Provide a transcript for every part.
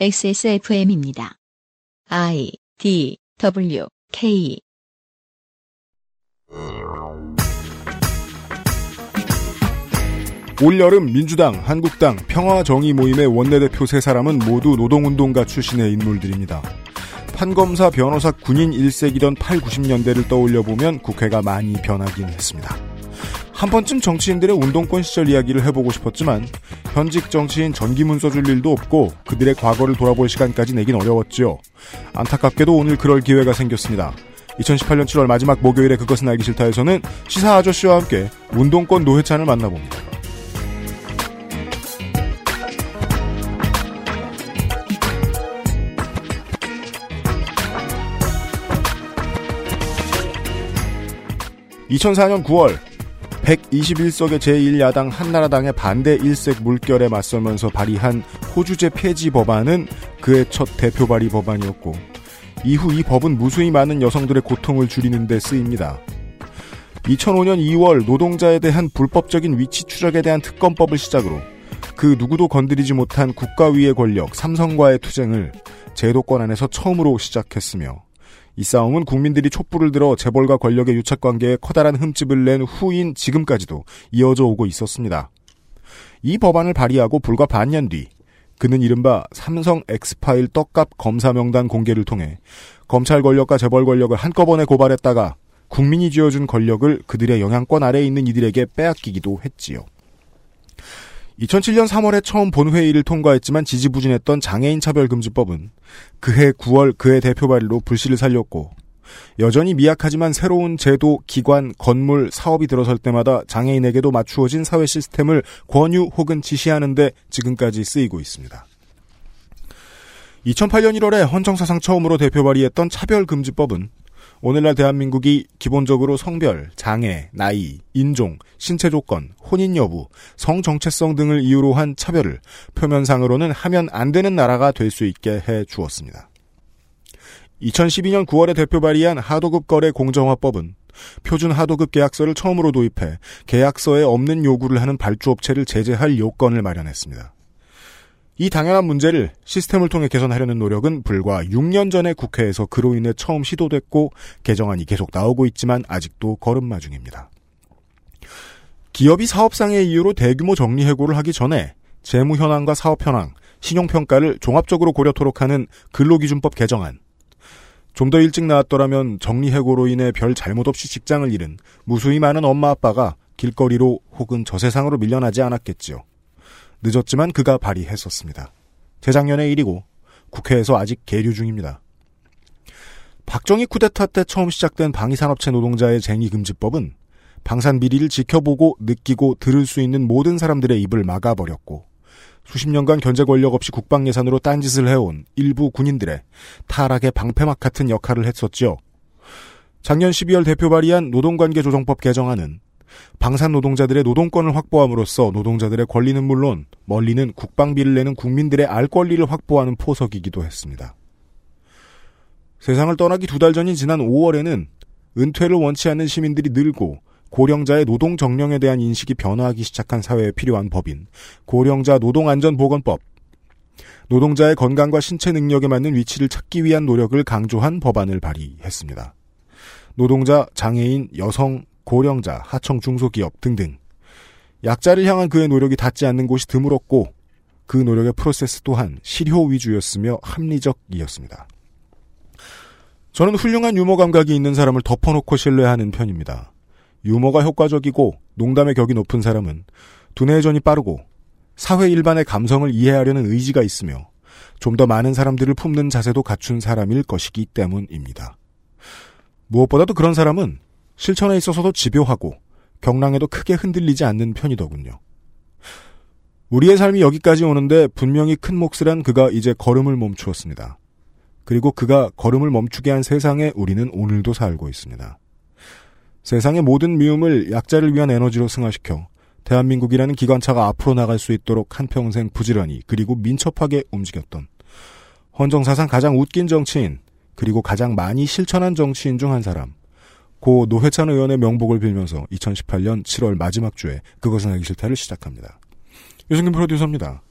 XSFM입니다. I D W K 올여름 민주당, 한국당, 평화정의 모임의 원내대표 세 사람은 모두 노동운동가 출신의 인물들입니다. 판검사, 변호사, 군인 1세기던 8, 90년대를 떠올려보면 국회가 많이 변하긴 했습니다. 한 번쯤 정치인들의 운동권 시절 이야기를 해보고 싶었지만 현직 정치인 전기문 써줄 일도 없고 그들의 과거를 돌아볼 시간까지 내긴 어려웠죠. 안타깝게도 오늘 그럴 기회가 생겼습니다. 2018년 7월 마지막 목요일에 그것은 알기 싫다에서는 시사 아저씨와 함께 운동권 노회찬을 만나봅니다. (2004년 9월) 121석의 제1야당 한나라당의 반대 일색 물결에 맞서면서 발의한 호주제 폐지 법안은 그의 첫 대표 발의 법안이었고 이후 이 법은 무수히 많은 여성들의 고통을 줄이는 데 쓰입니다. 2005년 2월 노동자에 대한 불법적인 위치 추적에 대한 특검법을 시작으로 그 누구도 건드리지 못한 국가위의 권력 삼성과의 투쟁을 제도권 안에서 처음으로 시작했으며 이 싸움은 국민들이 촛불을 들어 재벌과 권력의 유착관계에 커다란 흠집을 낸 후인 지금까지도 이어져 오고 있었습니다. 이 법안을 발의하고 불과 반년 뒤 그는 이른바 삼성 엑스파일 떡값 검사 명단 공개를 통해 검찰 권력과 재벌 권력을 한꺼번에 고발했다가 국민이 쥐어준 권력을 그들의 영향권 아래에 있는 이들에게 빼앗기기도 했지요. 2007년 3월에 처음 본회의를 통과했지만 지지부진했던 장애인 차별금지법은 그해 9월 그의 대표 발의로 불씨를 살렸고 여전히 미약하지만 새로운 제도, 기관, 건물, 사업이 들어설 때마다 장애인에게도 맞추어진 사회 시스템을 권유 혹은 지시하는데 지금까지 쓰이고 있습니다. 2008년 1월에 헌정사상 처음으로 대표 발의했던 차별금지법은 오늘날 대한민국이 기본적으로 성별, 장애, 나이, 인종, 신체 조건, 혼인 여부, 성 정체성 등을 이유로 한 차별을 표면상으로는 하면 안 되는 나라가 될 수 있게 해 주었습니다. 2012년 9월에 대표 발의한 하도급 거래 공정화법은 표준 하도급 계약서를 처음으로 도입해 계약서에 없는 요구를 하는 발주업체를 제재할 요건을 마련했습니다. 이 당연한 문제를 시스템을 통해 개선하려는 노력은 불과 6년 전에 국회에서 그로 인해 처음 시도됐고 개정안이 계속 나오고 있지만 아직도 걸음마 중입니다. 기업이 사업상의 이유로 대규모 정리해고를 하기 전에 재무 현황과 사업 현황, 신용 평가를 종합적으로 고려토록 하는 근로기준법 개정안. 좀 더 일찍 나왔더라면 정리해고로 인해 별 잘못 없이 직장을 잃은 무수히 많은 엄마 아빠가 길거리로 혹은 저세상으로 밀려나지 않았겠지요. 늦었지만 그가 발의했었습니다. 재작년의 일이고 국회에서 아직 계류 중입니다. 박정희 쿠데타 때 처음 시작된 방위산업체 노동자의 쟁의금지법은 방산 비리를 지켜보고 느끼고 들을 수 있는 모든 사람들의 입을 막아버렸고 수십 년간 견제 권력 없이 국방 예산으로 딴짓을 해온 일부 군인들의 타락의 방패막 같은 역할을 했었죠. 작년 12월 대표 발의한 노동관계조정법 개정안은 방산 노동자들의 노동권을 확보함으로써 노동자들의 권리는 물론 멀리는 국방비를 내는 국민들의 알 권리를 확보하는 포석이기도 했습니다. 세상을 떠나기 두 달 전인 지난 5월에는 은퇴를 원치 않는 시민들이 늘고 고령자의 노동 정령에 대한 인식이 변화하기 시작한 사회에 필요한 법인 고령자 노동안전보건법 노동자의 건강과 신체 능력에 맞는 위치를 찾기 위한 노력을 강조한 법안을 발의했습니다. 노동자, 장애인, 여성, 고령자, 하청 중소기업 등등 약자를 향한 그의 노력이 닿지 않는 곳이 드물었고 그 노력의 프로세스 또한 실효 위주였으며 합리적이었습니다. 저는 훌륭한 유머 감각이 있는 사람을 덮어놓고 신뢰하는 편입니다. 유머가 효과적이고 농담의 격이 높은 사람은 두뇌전이 빠르고 사회 일반의 감성을 이해하려는 의지가 있으며 좀 더 많은 사람들을 품는 자세도 갖춘 사람일 것이기 때문입니다. 무엇보다도 그런 사람은 실천에 있어서도 집요하고 경랑에도 크게 흔들리지 않는 편이더군요. 우리의 삶이 여기까지 오는데 분명히 큰 몫을 한 그가 이제 걸음을 멈추었습니다. 그리고 그가 걸음을 멈추게 한 세상에 우리는 오늘도 살고 있습니다. 세상의 모든 미움을 약자를 위한 에너지로 승화시켜 대한민국이라는 기관차가 앞으로 나갈 수 있도록 한평생 부지런히 그리고 민첩하게 움직였던 헌정사상 가장 웃긴 정치인 그리고 가장 많이 실천한 정치인 중 한 사람 고 노회찬 의원의 명복을 빌면서 2018년 7월 마지막 주에 그것은 하기 싫다를 시작합니다. 유승균 프로듀서입니다.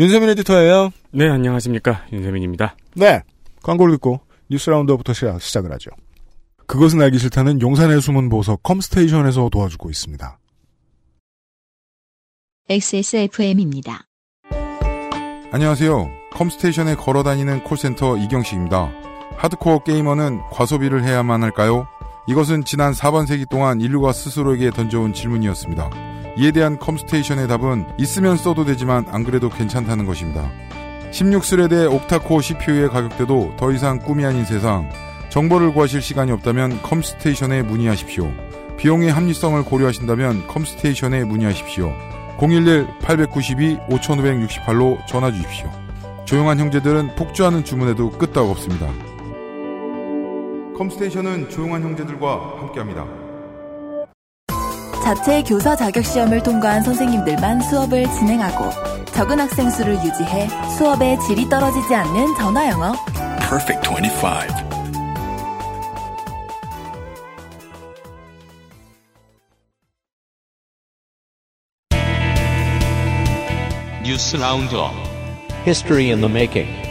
윤세민 에디터예요. 네, 안녕하십니까. 윤세민입니다. 네. 광고를 듣고 뉴스 라운드부터 시작, 시작을 하죠. 그것은 알기 싫다는 용산의 숨은 보석 컴스테이션에서 도와주고 있습니다. XSFM입니다. 안녕하세요. 컴스테이션에 걸어다니는 콜센터 이경식입니다. 하드코어 게이머는 과소비를 해야만 할까요? 이것은 지난 4반세기 동안 인류가 스스로에게 던져온 질문이었습니다. 이에 대한 컴스테이션의 답은 있으면 써도 되지만 안 그래도 괜찮다는 것입니다. 16thread의 octa-core CPU의 가격대도 더 이상 꿈이 아닌 세상. 정보를 구하실 시간이 없다면 컴스테이션에 문의하십시오. 비용의 합리성을 고려하신다면 컴스테이션에 문의하십시오. 011-892-5568로 전화 주십시오. 조용한 형제들은 폭주하는 주문에도 끄떡 없습니다. 컴스테이션은 조용한 형제들과 함께합니다. 자체 교사 자격 시험을 통과한 선생님들만 수업을 진행하고 적은 학생 수를 유지해 수업의 질이 떨어지지 않는 전화 영어. Perfect 25. News Roundup History in the Making.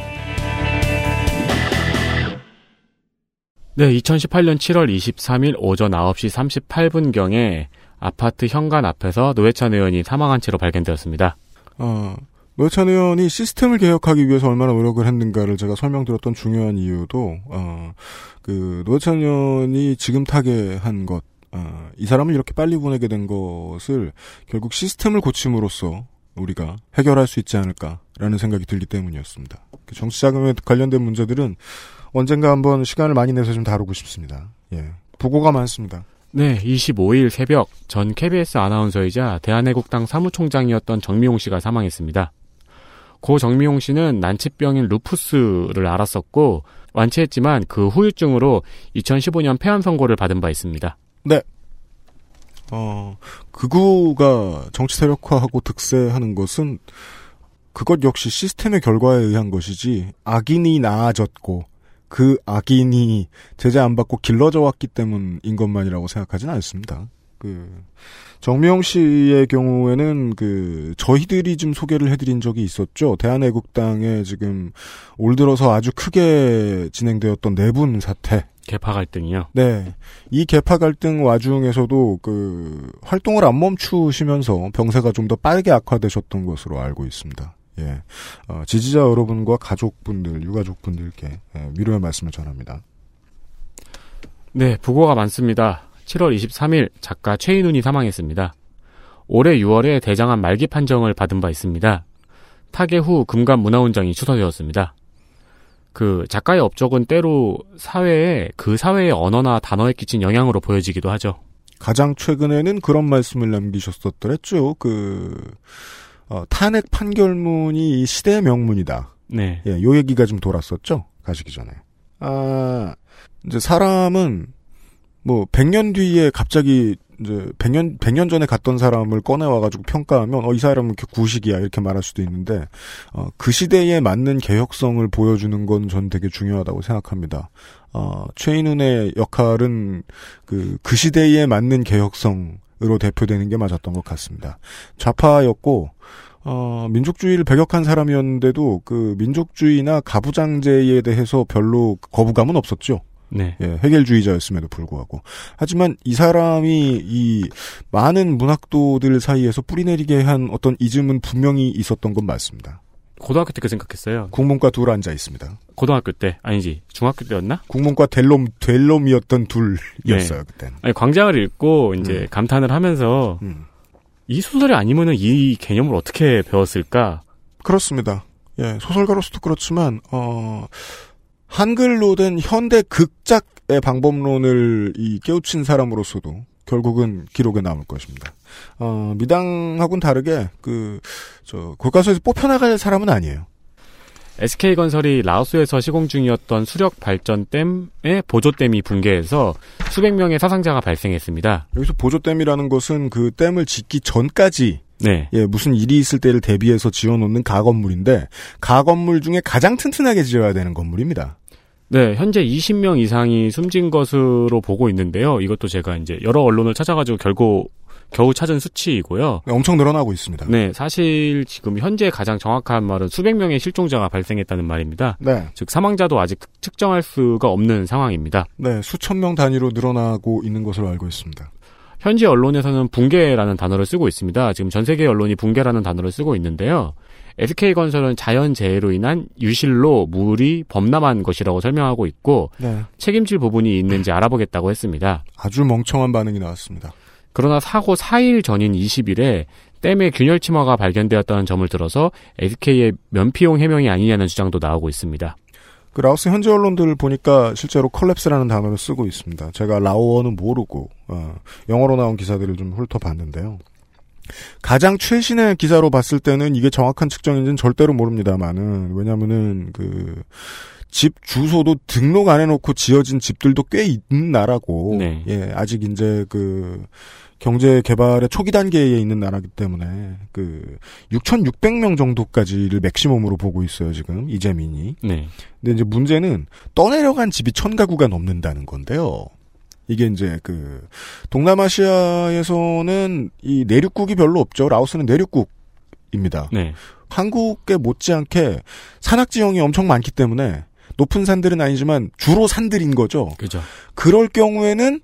네, 2018년 7월 23일 오전 9시 38분경에 아파트 현관 앞에서 노회찬 의원이 사망한 채로 발견되었습니다. 어, 노회찬 의원이 시스템을 개혁하기 위해서 얼마나 노력을 했는가를 제가 설명드렸던 중요한 이유도 어, 그 노회찬 의원이 지금 타계한 것, 어, 이 사람을 이렇게 빨리 보내게 된 것을 결국 시스템을 고침으로써 우리가 해결할 수 있지 않을까라는 생각이 들기 때문이었습니다. 그 정치자금에 관련된 문제들은 언젠가 한번 시간을 많이 내서 좀 다루고 싶습니다. 예, 부고가 많습니다. 네, 25일 새벽 전 KBS 아나운서이자 대한애국당 사무총장이었던 정미용 씨가 사망했습니다. 고 정미용 씨는 난치병인 루푸스를 앓았었고 완치했지만 그 후유증으로 2015년 폐암 선고를 받은 바 있습니다. 어, 극우가 정치 세력화하고 득세하는 것은 그것 역시 시스템의 결과에 의한 것이지 악인이 나아졌고 그 악인이 제재 안 받고 길러져 왔기 때문인 것만이라고 생각하지는 않습니다. 그 정미영 씨의 경우에는 그 저희들이 좀 소개를 해드린 적이 있었죠. 대한애국당에 지금 올 들어서 아주 크게 진행되었던 내분 사태. 개파 갈등이요. 네. 이 개파 갈등 와중에서도 그 활동을 안 멈추시면서 병세가 좀 더 빠르게 악화되셨던 것으로 알고 있습니다. 예. 어, 지지자 여러분과 가족분들, 유가족분들께 예, 위로의 말씀을 전합니다. 네, 부고가 많습니다. 7월 23일 작가 최인훈이 사망했습니다. 올해 6월에 대장암 말기 판정을 받은 바 있습니다. 타계 후 금감 문화훈장이 추서되었습니다. 그 작가의 업적은 때로 사회에 그 사회의 언어나 단어에 끼친 영향으로 보여지기도 하죠. 가장 최근에는 그런 말씀을 남기셨었더랬죠. 그 어, 탄핵 판결문이 이 시대의 명문이다. 네. 예, 요 얘기가 좀 돌았었죠. 가시기 전에. 아, 이제 사람은 뭐 100년 뒤에 갑자기 이제 100년 100년 전에 갔던 사람을 꺼내 와 가지고 평가하면 어 이 사람은 이렇게 구식이야 이렇게 말할 수도 있는데 어, 그 시대에 맞는 개혁성을 보여주는 건 전 되게 중요하다고 생각합니다. 어, 최인훈의 역할은 그, 그 시대에 맞는 개혁성 으로 대표되는 게 맞았던 것 같습니다. 좌파였고, 어, 민족주의를 배격한 사람이었는데도 그 민족주의나 가부장제에 대해서 별로 거부감은 없었죠. 네. 예, 해결주의자였음에도 불구하고. 하지만 이 사람이 이 많은 문학도들 사이에서 뿌리내리게 한 어떤 이즘은 분명히 있었던 건 맞습니다. 고등학교 때 그 생각했어요. 국문과 둘 앉아 있습니다. 고등학교 때 아니지 중학교 때였나? 국문과 델롬 델롬이었던 둘이었어요 그땐. 아니 광장을 읽고 이제 음. 감탄을 하면서 음. 이 소설이 아니면은 이 개념을 어떻게 배웠을까? 그렇습니다. 예, 소설가로서도 그렇지만 어 한글로 된 현대 극작의 방법론을 이 깨우친 사람으로서도 결국은 기록에 남을 것입니다. 어, 미당하고는 다르게 그저 교과서에서 뽑혀 나갈 사람은 아니에요. SK건설이 라오스에서 시공 중이었던 수력 발전댐의 보조댐이 붕괴해서 수백 명의 사상자가 발생했습니다. 여기서 보조댐이라는 것은 그 댐을 짓기 전까지 네. 예, 무슨 일이 있을 때를 대비해서 지어놓는 가건물인데 가건물 중에 가장 튼튼하게 지어야 되는 건물입니다. 네, 현재 20명 이상이 숨진 것으로 보고 있는데요. 이것도 제가 이제 여러 언론을 찾아가지고 결국 겨우 찾은 수치이고요. 네, 엄청 늘어나고 있습니다. 네, 사실 지금 현재 가장 정확한 말은 수백 명의 실종자가 발생했다는 말입니다. 네. 즉 사망자도 아직 측정할 수가 없는 상황입니다. 네, 수천 명 단위로 늘어나고 있는 것으로 알고 있습니다. 현지 언론에서는 붕괴라는 단어를 쓰고 있습니다. 지금 전 세계 언론이 붕괴라는 단어를 쓰고 있는데요. SK건설은 자연재해로 인한 유실로 물이 범람한 것이라고 설명하고 있고 네. 책임질 부분이 있는지 알아보겠다고 했습니다. 아주 멍청한 반응이 나왔습니다. 그러나 사고 4일 전인 20일에 댐에 균열 침화가 발견되었다는 점을 들어서 SK의 면피용 해명이 아니냐는 주장도 나오고 있습니다. 그 라오스 현지 언론들 보니까 실제로 컬랩스라는 단어를 쓰고 있습니다. 제가 라오어는 모르고 어, 영어로 나온 기사들을 좀 훑어봤는데요. 가장 최신의 기사로 봤을 때는 이게 정확한 측정인지는 절대로 모릅니다만은 왜냐면은 그 집 주소도 등록 안 해놓고 지어진 집들도 꽤 있는 나라고 네. 예 아직 이제 그 경제 개발의 초기 단계에 있는 나라기 때문에 그 6,600명 정도까지를 맥시멈으로 보고 있어요 지금 이재민이 네. 근데 이제 문제는 떠내려간 집이 천 가구가 넘는다는 건데요. 이게 이제 그 동남아시아에서는 이 내륙국이 별로 없죠. 라오스는 내륙국입니다. 네. 한국에 못지않게 산악 지형이 엄청 많기 때문에 높은 산들은 아니지만 주로 산들인 거죠. 그죠. 그럴 경우에는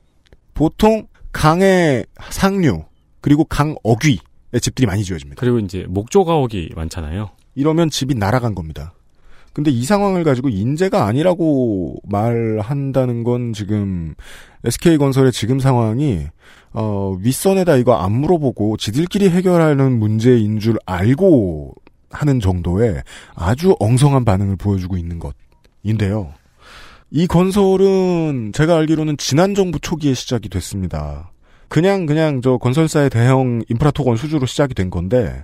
보통 강의 상류 그리고 강 어귀의 집들이 많이 지어집니다. 그리고 이제 목조 가옥이 많잖아요. 이러면 집이 날아간 겁니다. 근데 이 상황을 가지고 인재가 아니라고 말한다는 건 지금 SK건설의 지금 상황이 어, 윗선에다 이거 안 물어보고 지들끼리 해결하는 문제인 줄 알고 하는 정도의 아주 엉성한 반응을 보여주고 있는 것인데요. 이 건설은 제가 알기로는 지난 정부 초기에 시작이 됐습니다. 그냥 그냥 저 건설사의 대형 인프라 토건 수주로 시작이 된 건데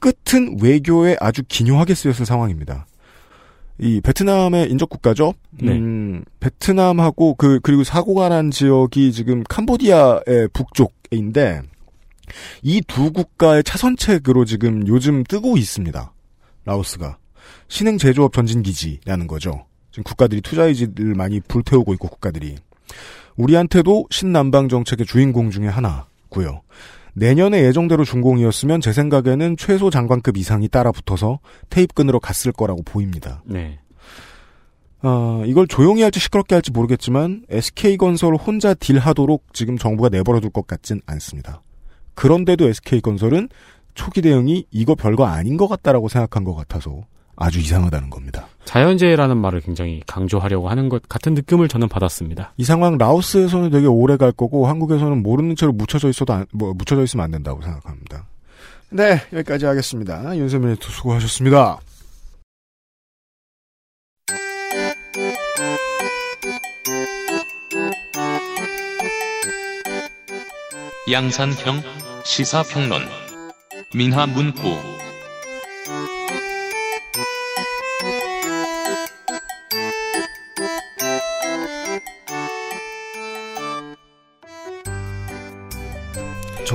끝은 외교에 아주 기묘하게 쓰였을 상황입니다. 이 베트남의 인접 국가죠. 네. 음, 베트남하고 그 그리고 사고가 난 지역이 지금 캄보디아의 북쪽인데 이 두 국가의 차선책으로 지금 요즘 뜨고 있습니다. 라오스가 신흥 제조업 전진 기지라는 거죠. 지금 국가들이 투자 의지를 많이 불태우고 있고 국가들이 우리한테도 신남방 정책의 주인공 중에 하나고요. 내년에 예정대로 준공이었으면 제 생각에는 최소 장관급 이상이 따라 붙어서 테이프끈으로 갔을 거라고 보입니다. 네. 어, 이걸 조용히 할지 시끄럽게 할지 모르겠지만 SK건설 혼자 딜하도록 지금 정부가 내버려둘 것 같진 않습니다. 그런데도 SK건설은 초기 대응이 이거 별거 아닌 것 같다라고 생각한 것 같아서 아주 이상하다는 겁니다. 자연재해라는 말을 굉장히 강조하려고 하는 것 같은 느낌을 저는 받았습니다. 이 상황 라오스에서는 되게 오래 갈 거고 한국에서는 모르는 채로 묻혀져 있어도 안, 뭐 묻혀져 있으면 안 된다고 생각합니다. 네 여기까지 하겠습니다. 윤세민 에디터 수고하셨습니다. 양산형 시사평론 민하문구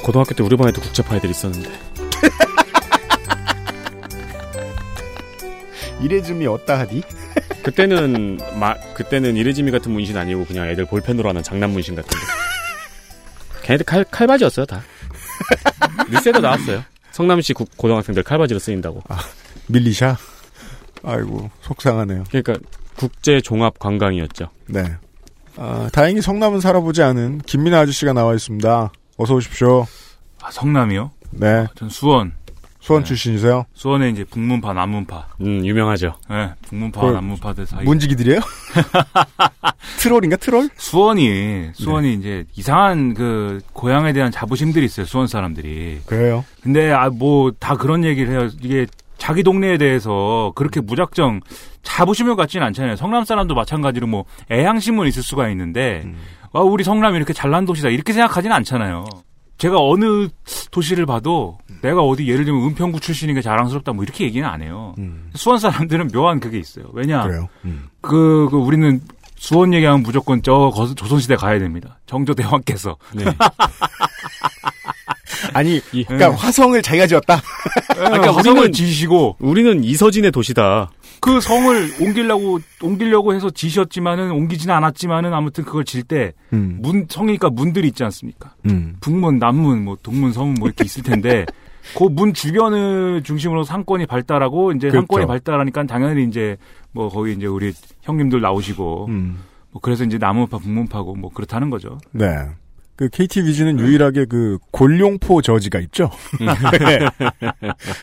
저 고등학교 때 우리 반에도 국제파 애들 있었는데. 이래쯤이 어따 하디? 그때는 마, 그때는 이레지미 같은 문신 아니고 그냥 애들 볼펜으로 하는 장난 문신 같은데. 걔네들 칼 칼바지였어요 다. 뉴스에도 나왔어요. 성남시 국- 고등학생들 칼바지로 쓰인다고. 밀리샤? 아이고 속상하네요. 그러니까 국제 종합 관광이었죠. 네. 아, 다행히 성남은 살아보지 않은 김민아 아저씨가 나와 있습니다. 어서 오십시오. 아, 성남이요? 네. 전 수원. 수원 네. 출신이세요? 수원에 이제 북문파, 남문파. 음 유명하죠. 네, 북문파, 그걸 남문파들 사이. 문지기들이에요? 트롤인가 트롤? 수원이, 수원이 이제 이상한 그 고향에 대한 자부심들이 있어요, 수원 사람들이. 그래요. 근데 아, 뭐 다 그런 얘기를 해요. 이게 자기 동네에 대해서 그렇게 무작정 자부심을 갖지는 않잖아요. 성남 사람도 마찬가지로 뭐 애향심은 있을 수가 있는데, 음. 아, 우리 성남이 이렇게 잘난 도시다. 이렇게 생각하지는 않잖아요. 제가 어느 도시를 봐도 내가 어디 예를 들면 은평구 출신인 게 자랑스럽다 뭐 이렇게 얘기는 안 해요. 음. 수원 사람들은 묘한 그게 있어요. 왜냐? 그래요. 음. 그, 그 우리는 수원 얘기하면 무조건 저 거- 조선시대 가야 됩니다. 정조 대왕께서. 네. 아니, 이- 그러니까 화성을 자기가 지었다. 그러니까 화성을 지시고 우리는 이서진의 도시다. 그 성을 옮기려고 옮기려고 해서 지셨지만은 옮기지는 않았지만은 아무튼 그걸 질때 음. 문 성이니까 문들이 있지 않습니까? 음. 북문, 남문, 뭐 동문, 서문 뭐 이렇게 있을 텐데 그 문 주변을 중심으로 상권이 발달하고 이제 그렇죠. 상권이 발달하니까 당연히 이제 뭐 거기 이제 우리 형님들 나오시고 음. 뭐 그래서 이제 남문파, 북문파고 뭐 그렇다는 거죠. 네. 그 KT 위즈는 유일하게 그 골룡포 저지가 있죠. 네.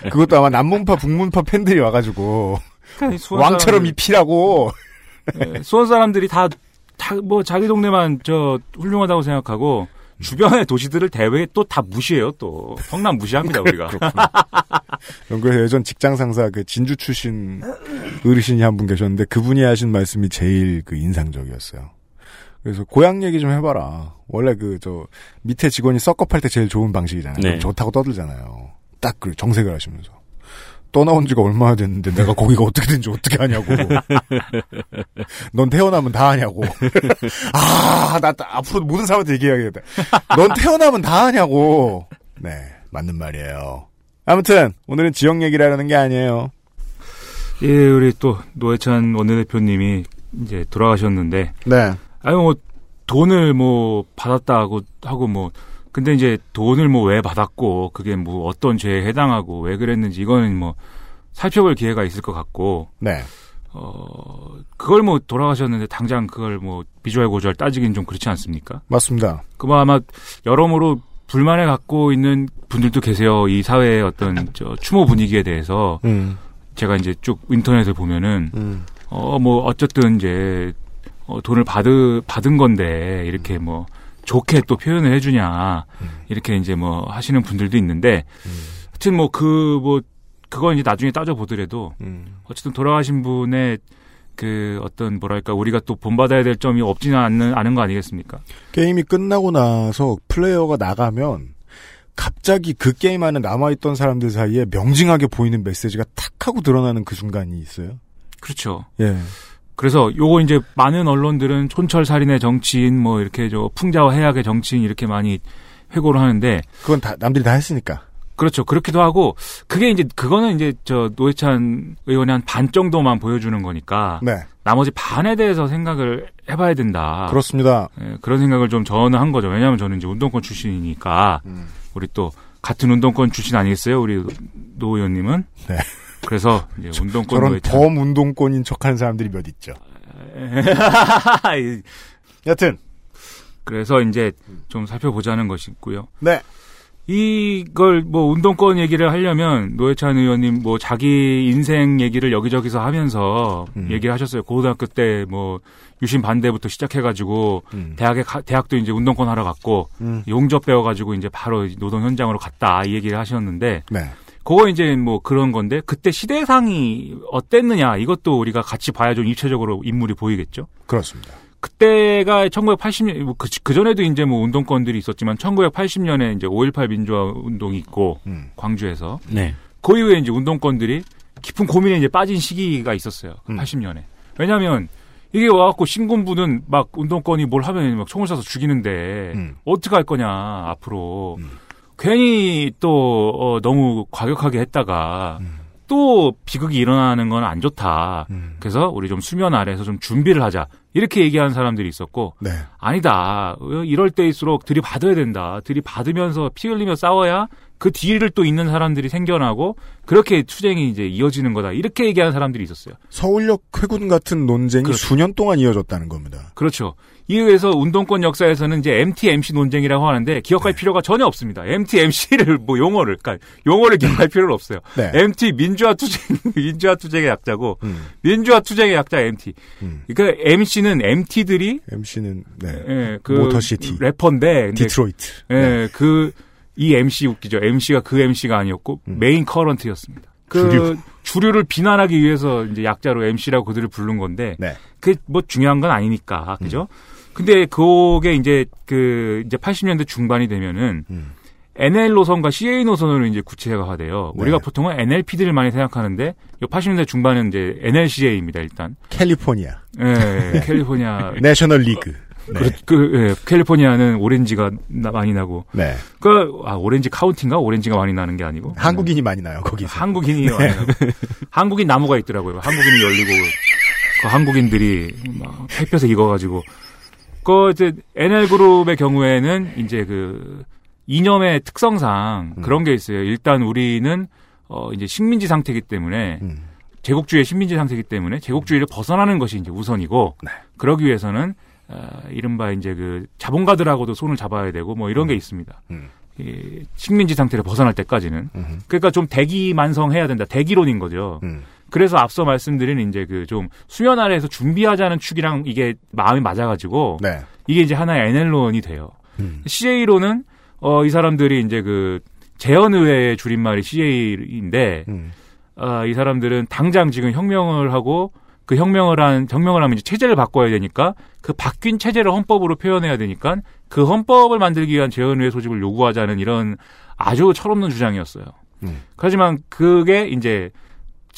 그것도 아마 남문파, 북문파 팬들이 와가지고 그러니까 왕처럼 입히라고. 예, 수원 사람들이 다, 다, 뭐, 자기 동네만 저, 훌륭하다고 생각하고, 주변의 도시들을 대외에 또 다 무시해요, 또. 성남 무시합니다, 우리가. 그래서 예전 직장 상사 그 진주 출신 어르신이 한 분 계셨는데 그분이 하신 말씀이 제일 그 인상적이었어요. 그래서 고향 얘기 좀 해봐라. 원래 그 저 밑에 직원이 썩업할 때 제일 좋은 방식이잖아요. 네. 좋다고 떠들잖아요. 딱 그 정색을 하시면서 떠나온 지가 얼마나 됐는데 내가 거기가 어떻게 된지 어떻게 하냐고. 넌 태어나면 다 하냐고. 아, 나 앞으로 모든 사람한테 얘기해야겠다. 넌 태어나면 다 하냐고. 네, 맞는 말이에요. 아무튼 오늘은 지역 얘기를 하려는 게 아니에요. 예, 우리 또, 노회찬 원내대표님이 이제 돌아가셨는데, 네. 아유, 뭐, 돈을 뭐, 받았다고 하고 뭐, 근데 이제 돈을 뭐 왜 받았고, 그게 뭐 어떤 죄에 해당하고, 왜 그랬는지, 이거는 뭐, 살펴볼 기회가 있을 것 같고, 네. 어, 그걸 뭐 돌아가셨는데, 당장 그걸 뭐, 비주얼 고주얼 따지긴 좀 그렇지 않습니까? 맞습니다. 그뭐 아마 여러모로 불만을 갖고 있는 분들도 계세요. 이 사회의 어떤 저 추모 분위기에 대해서 음. 제가 이제 쭉 인터넷을 보면은 음. 어뭐 어쨌든 이제 어, 돈을 받으 받은 건데 이렇게 뭐 좋게 또 표현을 해주냐 이렇게 이제 뭐 하시는 분들도 있는데 하여튼 뭐 그뭐 그건 이제 나중에 따져 보더라도 음. 어쨌든 돌아가신 분의 그 어떤 뭐랄까 우리가 또 본받아야 될 점이 없지는 않는 않은 거 아니겠습니까? 게임이 끝나고 나서 플레이어가 나가면 갑자기 그 게임 안에 남아있던 사람들 사이에 명징하게 보이는 메시지가 탁 하고 드러나는 그 순간이 있어요. 그렇죠. 예. 그래서 요거 이제 많은 언론들은 촌철 살인의 정치인 뭐 이렇게 저 풍자와 해악의 정치인 이렇게 많이 회고를 하는데 그건 다 남들이 다 했으니까. 그렇죠. 그렇기도 하고 그게 이제 그거는 이제 저 노회찬 의원의 한 반 정도만 보여주는 거니까 네. 나머지 반에 대해서 생각을 해봐야 된다. 그렇습니다. 예, 그런 생각을 좀 저는 한 거죠. 왜냐하면 저는 이제 운동권 출신이니까 음. 우리 또 같은 운동권 출신 아니겠어요? 우리 노 의원님은. 네. 그래서 이제 운동권 저런. 범운동권인 척하는 사람들이 몇 있죠. 여튼 그래서 이제 좀 살펴보자는 것이고요. 네. 이걸 뭐 운동권 얘기를 하려면 노회찬 의원님 뭐 자기 인생 얘기를 여기저기서 하면서 음. 얘기를 하셨어요. 고등학교 때 뭐 유신 반대부터 시작해가지고 음. 대학에 가- 대학도 이제 운동권 하러 갔고 음. 용접 배워가지고 이제 바로 노동 현장으로 갔다 이 얘기를 하셨는데 네. 그거 이제 뭐 그런 건데 그때 시대상이 어땠느냐 이것도 우리가 같이 봐야 좀 입체적으로 인물이 보이겠죠. 그렇습니다. 그때가 1980년 뭐 그, 그 전에도 이제 뭐 운동권들이 있었지만 1980년에 이제 5.18 민주화 운동이 있고 음. 광주에서 네. 그 이후에 이제 운동권들이 깊은 고민에 이제 빠진 시기가 있었어요. 그 음. 80년에. 왜냐하면 이게 와갖고 신군부는 막 운동권이 뭘 하면 막 총을 쏴서 죽이는데 음. 어떻게 할 거냐 앞으로 음. 괜히 또 어, 너무 과격하게 했다가 음. 또 비극이 일어나는 건 안 좋다. 음. 그래서 우리 좀 수면 아래에서 좀 준비를 하자. 이렇게 얘기하는 사람들이 있었고 네. 아니다. 어, 이럴 때일수록 들이받아야 된다. 들이받으면서 피 흘리며 싸워야 그 뒤를 또 있는 사람들이 생겨나고 그렇게 투쟁이 이제 이어지는 거다. 이렇게 얘기하는 사람들이 있었어요. 서울역 회군 같은 논쟁이 그렇죠. 수년 동안 이어졌다는 겁니다. 그렇죠. 이후에서 운동권 역사에서는 이제 MTMC 논쟁이라고 하는데 기억할 필요가 전혀 없습니다. MTMC를 뭐 용어를, 그러니까 용어를 기억할 필요는 없어요. 네. MT 민주화 투쟁, 민주화 투쟁의 약자고 음. 민주화 투쟁의 약자 MT. 음. 그러니까 MC는 MT들이 MC는 네. 예, 그 Motor City. 래퍼인데 디트로이트. 예, 네. 그, 이 MC 웃기죠. MC가 그 MC가 아니었고, 음. main current였습니다. 그, 주류. 주류. 를 비난하기 위해서 이제 약자로 MC라고 그들을 부른 건데, 네. 그게 뭐 중요한 건 아니니까, 그죠? 근데 그게 이제 그, 이제 80년대 중반이 되면은, 음. NL 노선과 CA 노선으로 이제 구체화돼요. 네. 우리가 보통은 NL PD를 많이 생각하는데, 이 80년대 중반은 이제 NLCA입니다, 일단. 캘리포니아. 예, 캘리포니아 내셔널 리그. 네. 그, 그, 예, 캘리포니아는 오렌지가 나- 많이 나고. 네. 그, 아, 오렌지 카운티인가? 오렌지가 많이 나는 게 아니고. 한국인이 많이 나요, 거기. 한국인이 많이 나고. 한국인 나무가 있더라고요. 한국인이 열리고, 그 한국인들이 막 햇볕에 익어가지고. 그, 이제, NL그룹의 경우에는 이제 그, 이념의 특성상 음. 그런 게 있어요. 일단 우리는, 어, 이제 식민지 상태이기 때문에, 음. 제국주의 식민지 상태이기 때문에 제국주의를 벗어나는 것이 이제 우선이고, 네. 그러기 위해서는, 어, 이른바 이제 그 자본가들하고도 손을 잡아야 되고 뭐 이런 게 있습니다. 음. 이 식민지 상태를 벗어날 때까지는. 음. 그러니까 좀 대기 만성해야 된다. 대기론인 거죠. 음. 그래서 앞서 말씀드린 이제 그 좀 수면 아래에서 준비하자는 축이랑 이게 마음이 맞아가지고 네. 이게 이제 하나의 NL론이 돼요. 음. CJ로는 어, 이 사람들이 이제 그 재헌의회의 줄임말이 CJ인데 음. 어, 이 사람들은 당장 지금 혁명을 하고 그 혁명을 한 혁명을 하면 이제 체제를 바꿔야 되니까 그 바뀐 체제를 헌법으로 표현해야 되니까 그 헌법을 만들기 위한 재헌의회 소집을 요구하자는 이런 아주 철없는 주장이었어요. 음. 하지만 그게 이제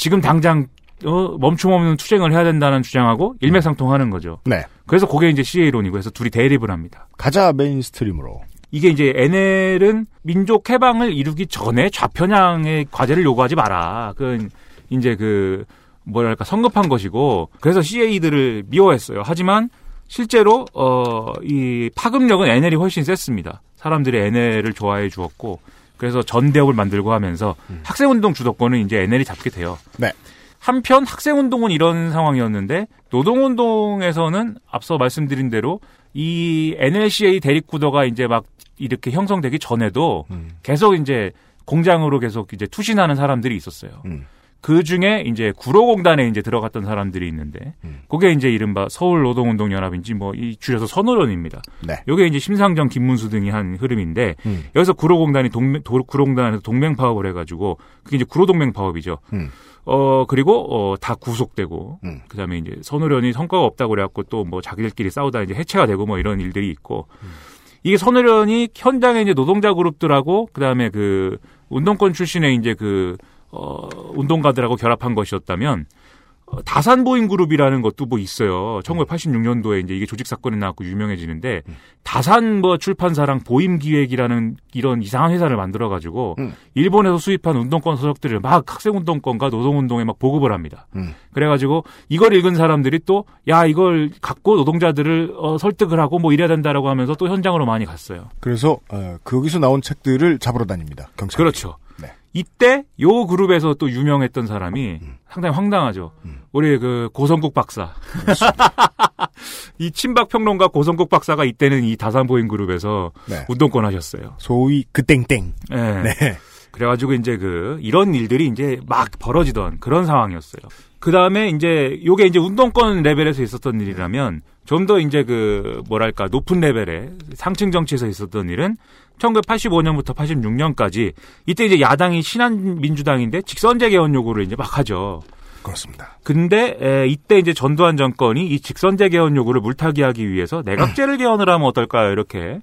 지금 당장 어, 멈춤 없는 투쟁을 해야 된다는 주장하고 일맥상통하는 거죠. 네. 그래서 그게 이제 CA론이고 해서 둘이 대립을 합니다. 가자 mainstream으로. 이게 이제 NL은 민족 해방을 이루기 전에 좌편향의 과제를 요구하지 마라. 그 이제 그 뭐랄까 성급한 것이고 그래서 CA들을 미워했어요. 하지만 실제로 어 이 파급력은 NL이 훨씬 셌습니다. 사람들이 NL을 좋아해 주었고 그래서 전대협을 만들고 하면서 학생운동 주도권은 이제 NL이 잡게 돼요. 네. 한편 학생운동은 이런 상황이었는데 노동운동에서는 앞서 말씀드린 대로 이 NLCA 대립구도가 이제 막 이렇게 형성되기 전에도 음. 계속 이제 공장으로 계속 이제 투신하는 사람들이 있었어요. 음. 그 중에 이제 구로공단에 이제 들어갔던 사람들이 있는데, 음. 그게 이제 이른바 서울노동운동연합인지 뭐 이 줄여서 선호련입니다. 네. 요게 이제 심상정, 김문수 등이 한 흐름인데, 음. 여기서 구로공단이 동맹, 도- 구로공단에서 동맹 파업을 해가지고, 그게 이제 구로동맹 파업이죠. 음. 어, 그리고, 어, 다 구속되고, 음. 그 다음에 이제 선호련이 성과가 없다고 그래갖고 또 뭐 자기들끼리 싸우다 이제 해체가 되고 뭐 이런 일들이 있고, 이게 선호련이 현장에 이제 노동자 그룹들하고, 그 다음에 그 운동권 출신의 이제 그, 어, 운동가들하고 결합한 것이었다면, 어, 다산보임 그룹이라는 것도 뭐 있어요. 1986년도에 이제 이게 조직 사건이 나왔고 유명해지는데 다산 뭐 출판사랑 보임 기획이라는 이런 이상한 회사를 만들어 가지고 음. 일본에서 수입한 운동권 서적들을 막 학생 운동권과 노동 운동에 막 보급을 합니다. 음. 그래 가지고 이걸 읽은 사람들이 또 야 이걸 갖고 노동자들을 어, 설득을 하고 뭐 이래야 된다라고 하면서 또 현장으로 많이 갔어요. 그래서 어, 거기서 나온 책들을 잡으러 다닙니다. 경찰. 그렇죠. 네. 이때 요 그룹에서 또 유명했던 사람이 음. 상당히 황당하죠. 우리 그 고성국 박사. 이 친박 평론가 고성국 박사가 이때는 이 다산보임 그룹에서 네. 운동권 하셨어요. 소위 그 땡땡. 예. 네. 그래가지고 이제 그 이런 일들이 이제 막 벌어지던 그런 상황이었어요. 그 다음에 이제 요게 이제 운동권 레벨에서 있었던 일이라면 좀 더 이제 그 뭐랄까 높은 레벨의 상층 정치에서 있었던 일은 1985년부터 86년까지 이때 이제 야당이 신한민주당인데 직선제 개헌 요구를 이제 막 하죠. 그렇습니다. 근데 에, 이때 이제 전두환 정권이 이 직선제 개헌 요구를 물타기하기 위해서 내각제를 개헌을 하면 어떨까요? 이렇게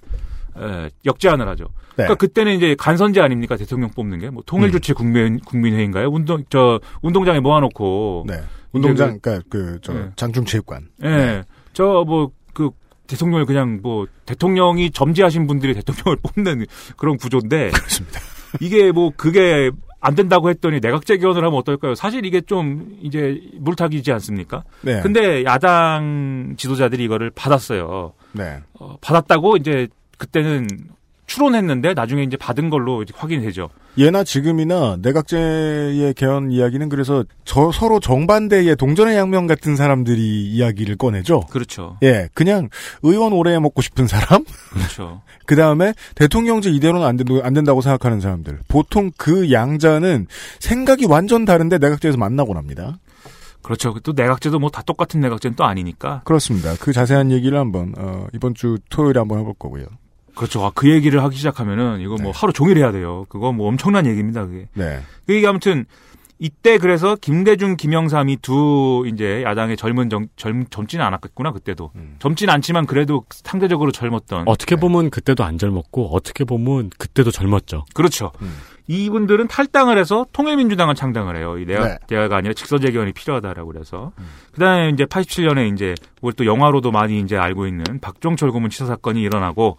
에, 역제안을 하죠. 네. 그러니까 그때는 이제 간선제 아닙니까 대통령 뽑는 게 뭐 통일 주체 국민 국민회의인가요? 운동 저 운동장에 모아놓고 네. 운동장, 그러니까 그, 저, 네. 장중체육관. 예, 저뭐그 대통령을 그냥 뭐 대통령이 점지하신 분들이 대통령을 뽑는 그런 구조인데 그렇습니다. 이게 뭐 그게 안 된다고 했더니 내각제 개헌을 하면 어떨까요? 사실 이게 좀 이제 물타기지 않습니까? 네. 근데 야당 지도자들이 이거를 받았어요. 네. 어, 받았다고 이제 그때는 추론했는데 나중에 이제 받은 걸로 이제 확인되죠. 예나 지금이나 내각제의 개헌 이야기는 그래서 저 서로 정반대의 동전의 양면 같은 사람들이 이야기를 꺼내죠. 그렇죠. 예, 그냥 의원 오래 먹고 싶은 사람, 그렇죠. 그 다음에 대통령제 이대로는 안, 된, 안 된다고 생각하는 사람들. 보통 그 양자는 생각이 완전 다른데 내각제에서 만나고 납니다. 그렇죠. 또 내각제도 뭐 다 똑같은 내각제는 또 아니니까. 그렇습니다. 그 자세한 얘기를 한번 어, 이번 주 토요일에 한번 해볼 거고요. 그렇죠. 아, 그 얘기를 하기 시작하면은 이거 뭐 네. 하루 종일 해야 돼요. 그거 뭐 엄청난 얘기입니다. 그게. 네. 그 얘기 아무튼 이때 그래서 김대중, 김영삼이 두 이제 야당의 젊은 정, 젊 젊지는 않았겠구나 그때도 음. 젊진 않지만 그래도 상대적으로 젊었던 어떻게 보면 그때도 안 젊었고 어떻게 보면 그때도 젊었죠. 그렇죠. 음. 이분들은 탈당을 해서 통일민주당을 창당을 해요. 이 내각 네. 대화가 아니라 직선재견이 필요하다라고 그래서 그다음에 이제 87년에 이제 우리 또 영화로도 많이 이제 알고 있는 박종철 고문 치사 사건이 일어나고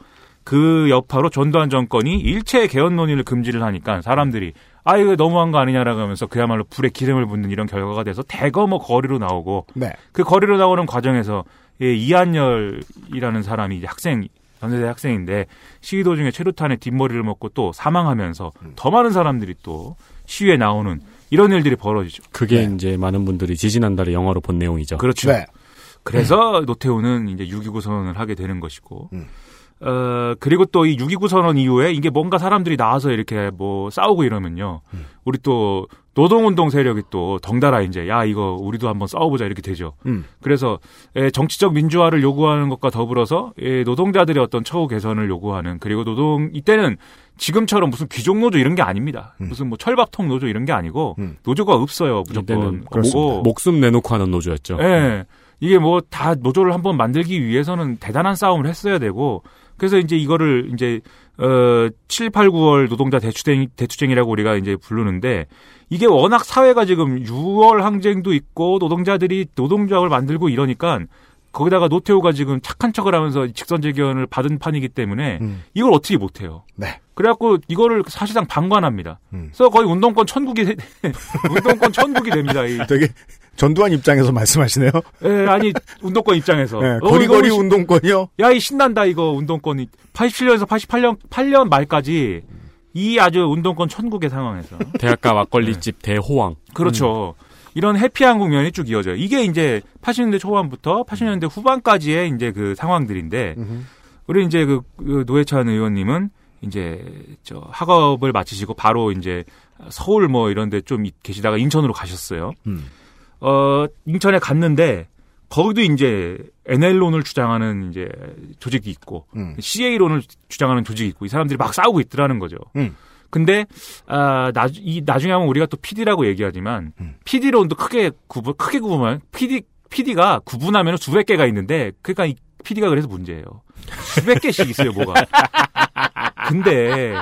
그 여파로 전두환 정권이 일체 개헌 논의를 금지를 하니까 사람들이 아 이거 너무한 거 아니냐라고 하면서 그야말로 불에 기름을 붓는 이런 결과가 돼서 대거 뭐 거리로 나오고 네. 그 거리로 나오는 과정에서 예, 이한열이라는 사람이 이제 학생 연세대 학생인데 시위 도중에 최루탄에 뒷머리를 먹고 또 사망하면서 더 많은 사람들이 또 시위에 나오는 이런 일들이 벌어지죠. 그게 네. 이제 많은 분들이 지지난달에 영화로 본 내용이죠. 그렇죠. 네. 그래서 노태우는 이제 6.29 선언을 하게 되는 것이고, 음. 어, 그리고 또 이 6.29 선언 이후에 이게 뭔가 사람들이 나와서 이렇게 뭐 싸우고 이러면요. 음. 우리 또 노동운동 세력이 또 덩달아 이제 야, 이거 우리도 한번 싸워보자 이렇게 되죠. 음. 그래서 에, 정치적 민주화를 요구하는 것과 더불어서 에, 노동자들의 어떤 처우 개선을 요구하는 그리고 노동 이때는 지금처럼 무슨 귀족 노조 이런 게 아닙니다. 음. 무슨 뭐 철밥통 노조 이런 게 아니고 음. 노조가 없어요. 무조건. 뭐, 목숨 내놓고 하는 노조였죠. 예. 이게 뭐 다 노조를 한번 만들기 위해서는 대단한 싸움을 했어야 되고 그래서 이제 이거를 이제 어 7, 8, 9월 노동자 대투쟁 대투쟁이라고 우리가 이제 부르는데 이게 워낙 사회가 지금 6월 항쟁도 있고 노동자들이 노동조합을 만들고 이러니까 거기다가 노태우가 지금 착한 척을 하면서 직선제견을 받은 판이기 때문에 음. 이걸 어떻게 못해요. 네. 그래갖고 이거를 사실상 방관합니다. 음. 그래서 거의 운동권 천국이 되- 운동권 천국이 됩니다. 이 되게 전두환 입장에서 말씀하시네요. 예, 아니 운동권 입장에서 네, 어, 거리거리 시- 운동권이요. 야, 이 신난다 이거 운동권이 87년에서 88년 8년 말까지 이 아주 운동권 천국의 상황에서 대학가 막걸리집 대호왕. 그렇죠. 이런 해피한 국면이 쭉 이어져요. 이게 이제 80년대 초반부터 80년대 후반까지의 이제 그 상황들인데 우리 이제 그, 그 노회찬 의원님은 이제 저 학업을 마치시고 바로 이제 서울 뭐 이런 데 좀 계시다가 인천으로 가셨어요. 음. 어, 인천에 갔는데 거기도 이제 NL론을 주장하는 이제 조직이 있고 음. CA론을 주장하는 조직이 있고 이 사람들이 막 싸우고 있더라는 거죠. 음. 근데 아, 나, 이 나중에 하면 우리가 또 PD라고 얘기하지만 음. PD론도 크게 구분 크게 구분하면 PD PD가 구분하면 수백 개가 있는데 그러니까 이 PD가 그래서 문제예요. 수백 개씩 있어요, 뭐가. 근데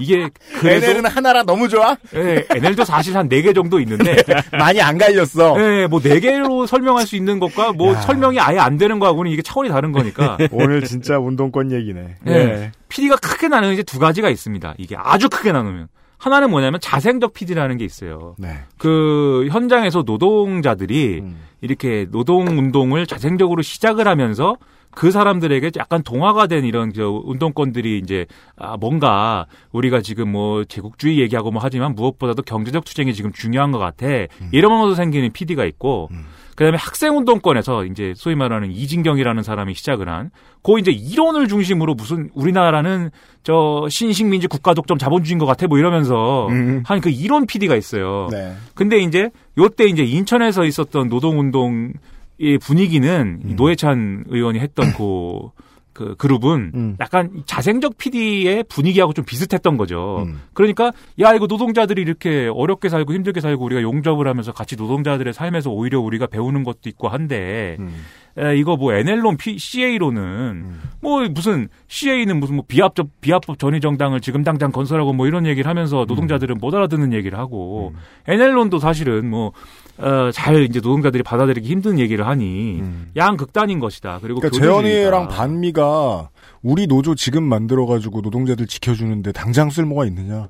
이게 그래도 NL은 하나라 너무 좋아? 예, NL도 사실 한 네 개 정도 있는데 많이 안 갈렸어. 예, 뭐네 개로 설명할 수 있는 것과 뭐 야. 설명이 아예 안 되는 거하고는 이게 차원이 다른 거니까 오늘 진짜 운동권 얘기네. 예. PD가 크게 나누는 이제 두 가지가 있습니다. 이게 아주 크게 나누면 하나는 뭐냐면 자생적 PD라는 게 있어요. 네. 그 현장에서 노동자들이 음. 이렇게 노동 운동을 자생적으로 시작을 하면서 그 사람들에게 약간 동화가 된 이런 저 운동권들이 이제 아 뭔가 우리가 지금 뭐 제국주의 얘기하고 뭐 하지만 무엇보다도 경제적 투쟁이 지금 중요한 것 같아 이러면서 생기는 PD가 있고 음. 그다음에 학생 운동권에서 이제 소위 말하는 이진경이라는 사람이 시작을 한그 이제 이론을 중심으로 무슨 우리나라는 저 신식민지 국가 독점 자본주의인 것 같아 뭐 이러면서 음. 한그 이론 PD가 있어요. 네. 근데 이제 요때 이제 인천에서 있었던 노동 운동 의 분위기는 이 노회찬 의원이 했던 그, 그 그룹은 음. 약간 자생적 PD의 분위기하고 좀 비슷했던 거죠. 음. 그러니까 야 이거 노동자들이 이렇게 어렵게 살고 힘들게 살고 우리가 용접을 하면서 같이 노동자들의 삶에서 오히려 우리가 배우는 것도 있고 한데 음. 에, 이거 뭐 NL론, P, CA로는 뭐 무슨 CA는 무슨 뭐 비합법 비합법 전위 정당을 지금 당장 건설하고 뭐 이런 얘기를 하면서 노동자들은 못 알아듣는 얘기를 하고 NL론도 사실은 뭐 어, 잘 이제 노동자들이 받아들이기 힘든 얘기를 하니 음. 양 극단인 것이다. 그리고 그러니까. 재현이랑 반미가 우리 노조 지금 만들어 가지고 노동자들 지켜주는데 당장 쓸모가 있느냐?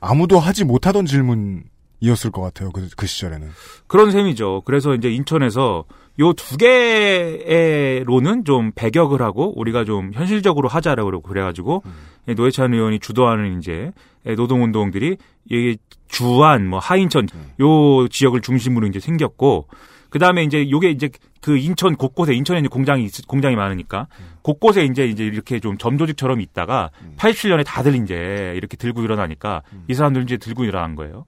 아무도 하지 못하던 질문 이었을 것 같아요. 그, 그 시절에는. 그런 셈이죠. 그래서 이제 인천에서 요 두 개로는 좀 배격을 하고 우리가 좀 현실적으로 하자라고 그래가지고 음. 노회찬 의원이 주도하는 이제 노동 운동들이 이 주안, 뭐 하인천 음. 요 지역을 중심으로 이제 생겼고 그 다음에 이제 요게 이제 그 인천 곳곳에 인천에 이제 공장이 있- 공장이 많으니까 음. 곳곳에 이제 이제 이렇게 좀 점조직처럼 있다가 87년에 다들 이제 이렇게 들고 일어나니까 음. 이 사람들 이제 들고 일어난 거예요.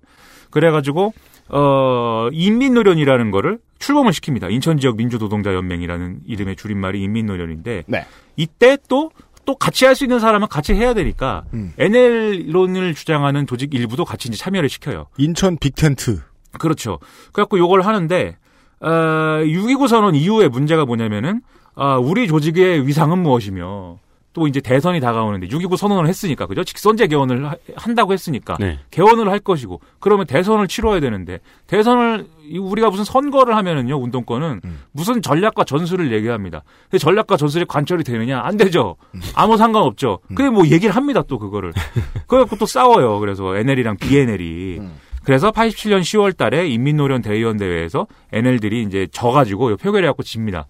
그래가지고 어 인민노련이라는 거를 출범을 시킵니다. 인천 지역 민주노동자 연맹이라는 이름의 줄임말이 인민노련인데 네. 이때 또또 같이 할 수 있는 사람은 같이 해야 되니까 음. NL론을 주장하는 조직 일부도 같이 이제 참여를 시켜요. 인천 빅텐트. 그렇죠. 그래갖고 요걸 하는데 어, 6.29 선언 이후에 문제가 뭐냐면은 아, 우리 조직의 위상은 무엇이며 또 이제 대선이 다가오는데 6.29 선언을 했으니까 그죠? 직선제 개헌을 하- 한다고 했으니까 네. 개헌을 할 것이고 그러면 대선을 치러야 되는데 대선을 이 우리가 무슨 선거를 하면은요 운동권은 무슨 전략과 전술을 얘기합니다. 근데 전략과 전술이 관철이 되느냐 안 되죠. 아무 상관 없죠. 그게 뭐 얘기를 합니다 또 그거를. 그래갖고 또 싸워요. 그래서 NL이랑 BNL이. 그래서 87년 10월 달에 인민노련 대의원 대회에서 NL들이 이제 져가지고 표결해갖고 집니다.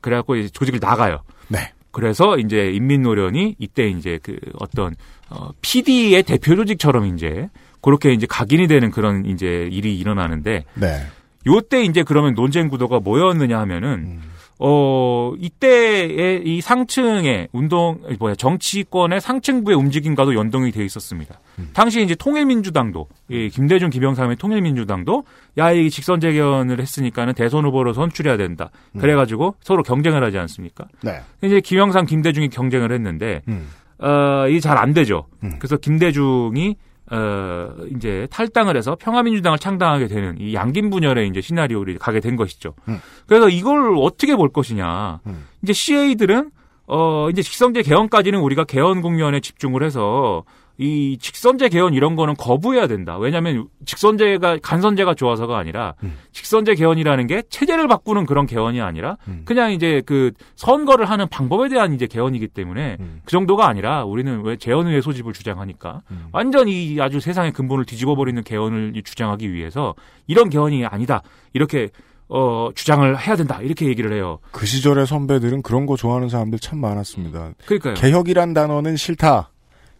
그래갖고 이제 조직을 나가요. 네. 그래서 이제 인민노련이 이때 이제 그 어떤 어 PD의 대표 조직처럼 이제 그렇게 이제 각인이 되는 그런 이제 일이 일어나는데 네. 요때 이제 그러면 논쟁 구도가 뭐였느냐 하면은 어 이때의 이 상층의 운동 뭐야 정치권의 상층부의 움직임과도 연동이 돼 있었습니다. 당시 이제 통일민주당도 이 김대중 김영삼의 통일민주당도 야 이 직선 재견을 했으니까는 대선 후보로 선출해야 된다. 그래가지고 서로 경쟁을 하지 않습니까? 네. 이제 김영삼 김대중이 경쟁을 했는데 음. 어, 이게 잘 안 되죠. 음. 그래서 김대중이 어, 이제 탈당을 해서 평화민주당을 창당하게 되는 이 양김 분열의 이제 시나리오를 가게 된 것이죠. 음. 그래서 이걸 어떻게 볼 것이냐. 음. 이제 CA들은 어, 이제 직선제 개헌까지는 우리가 개헌 국면에 집중을 해서 이 직선제 개헌 이런 거는 거부해야 된다. 왜냐하면 직선제가 간선제가 좋아서가 아니라 음. 직선제 개헌이라는 게 체제를 바꾸는 그런 개헌이 아니라 음. 그냥 이제 그 선거를 하는 방법에 대한 이제 개헌이기 때문에 음. 그 정도가 아니라 우리는 왜 재헌의회 소집을 주장하니까 음. 완전히 아주 세상의 근본을 뒤집어 버리는 개헌을 주장하기 위해서 이런 개헌이 아니다 이렇게 어 주장을 해야 된다 이렇게 얘기를 해요. 그 시절의 선배들은 그런 거 좋아하는 사람들 참 많았습니다. 그러니까요. 개혁이란 단어는 싫다.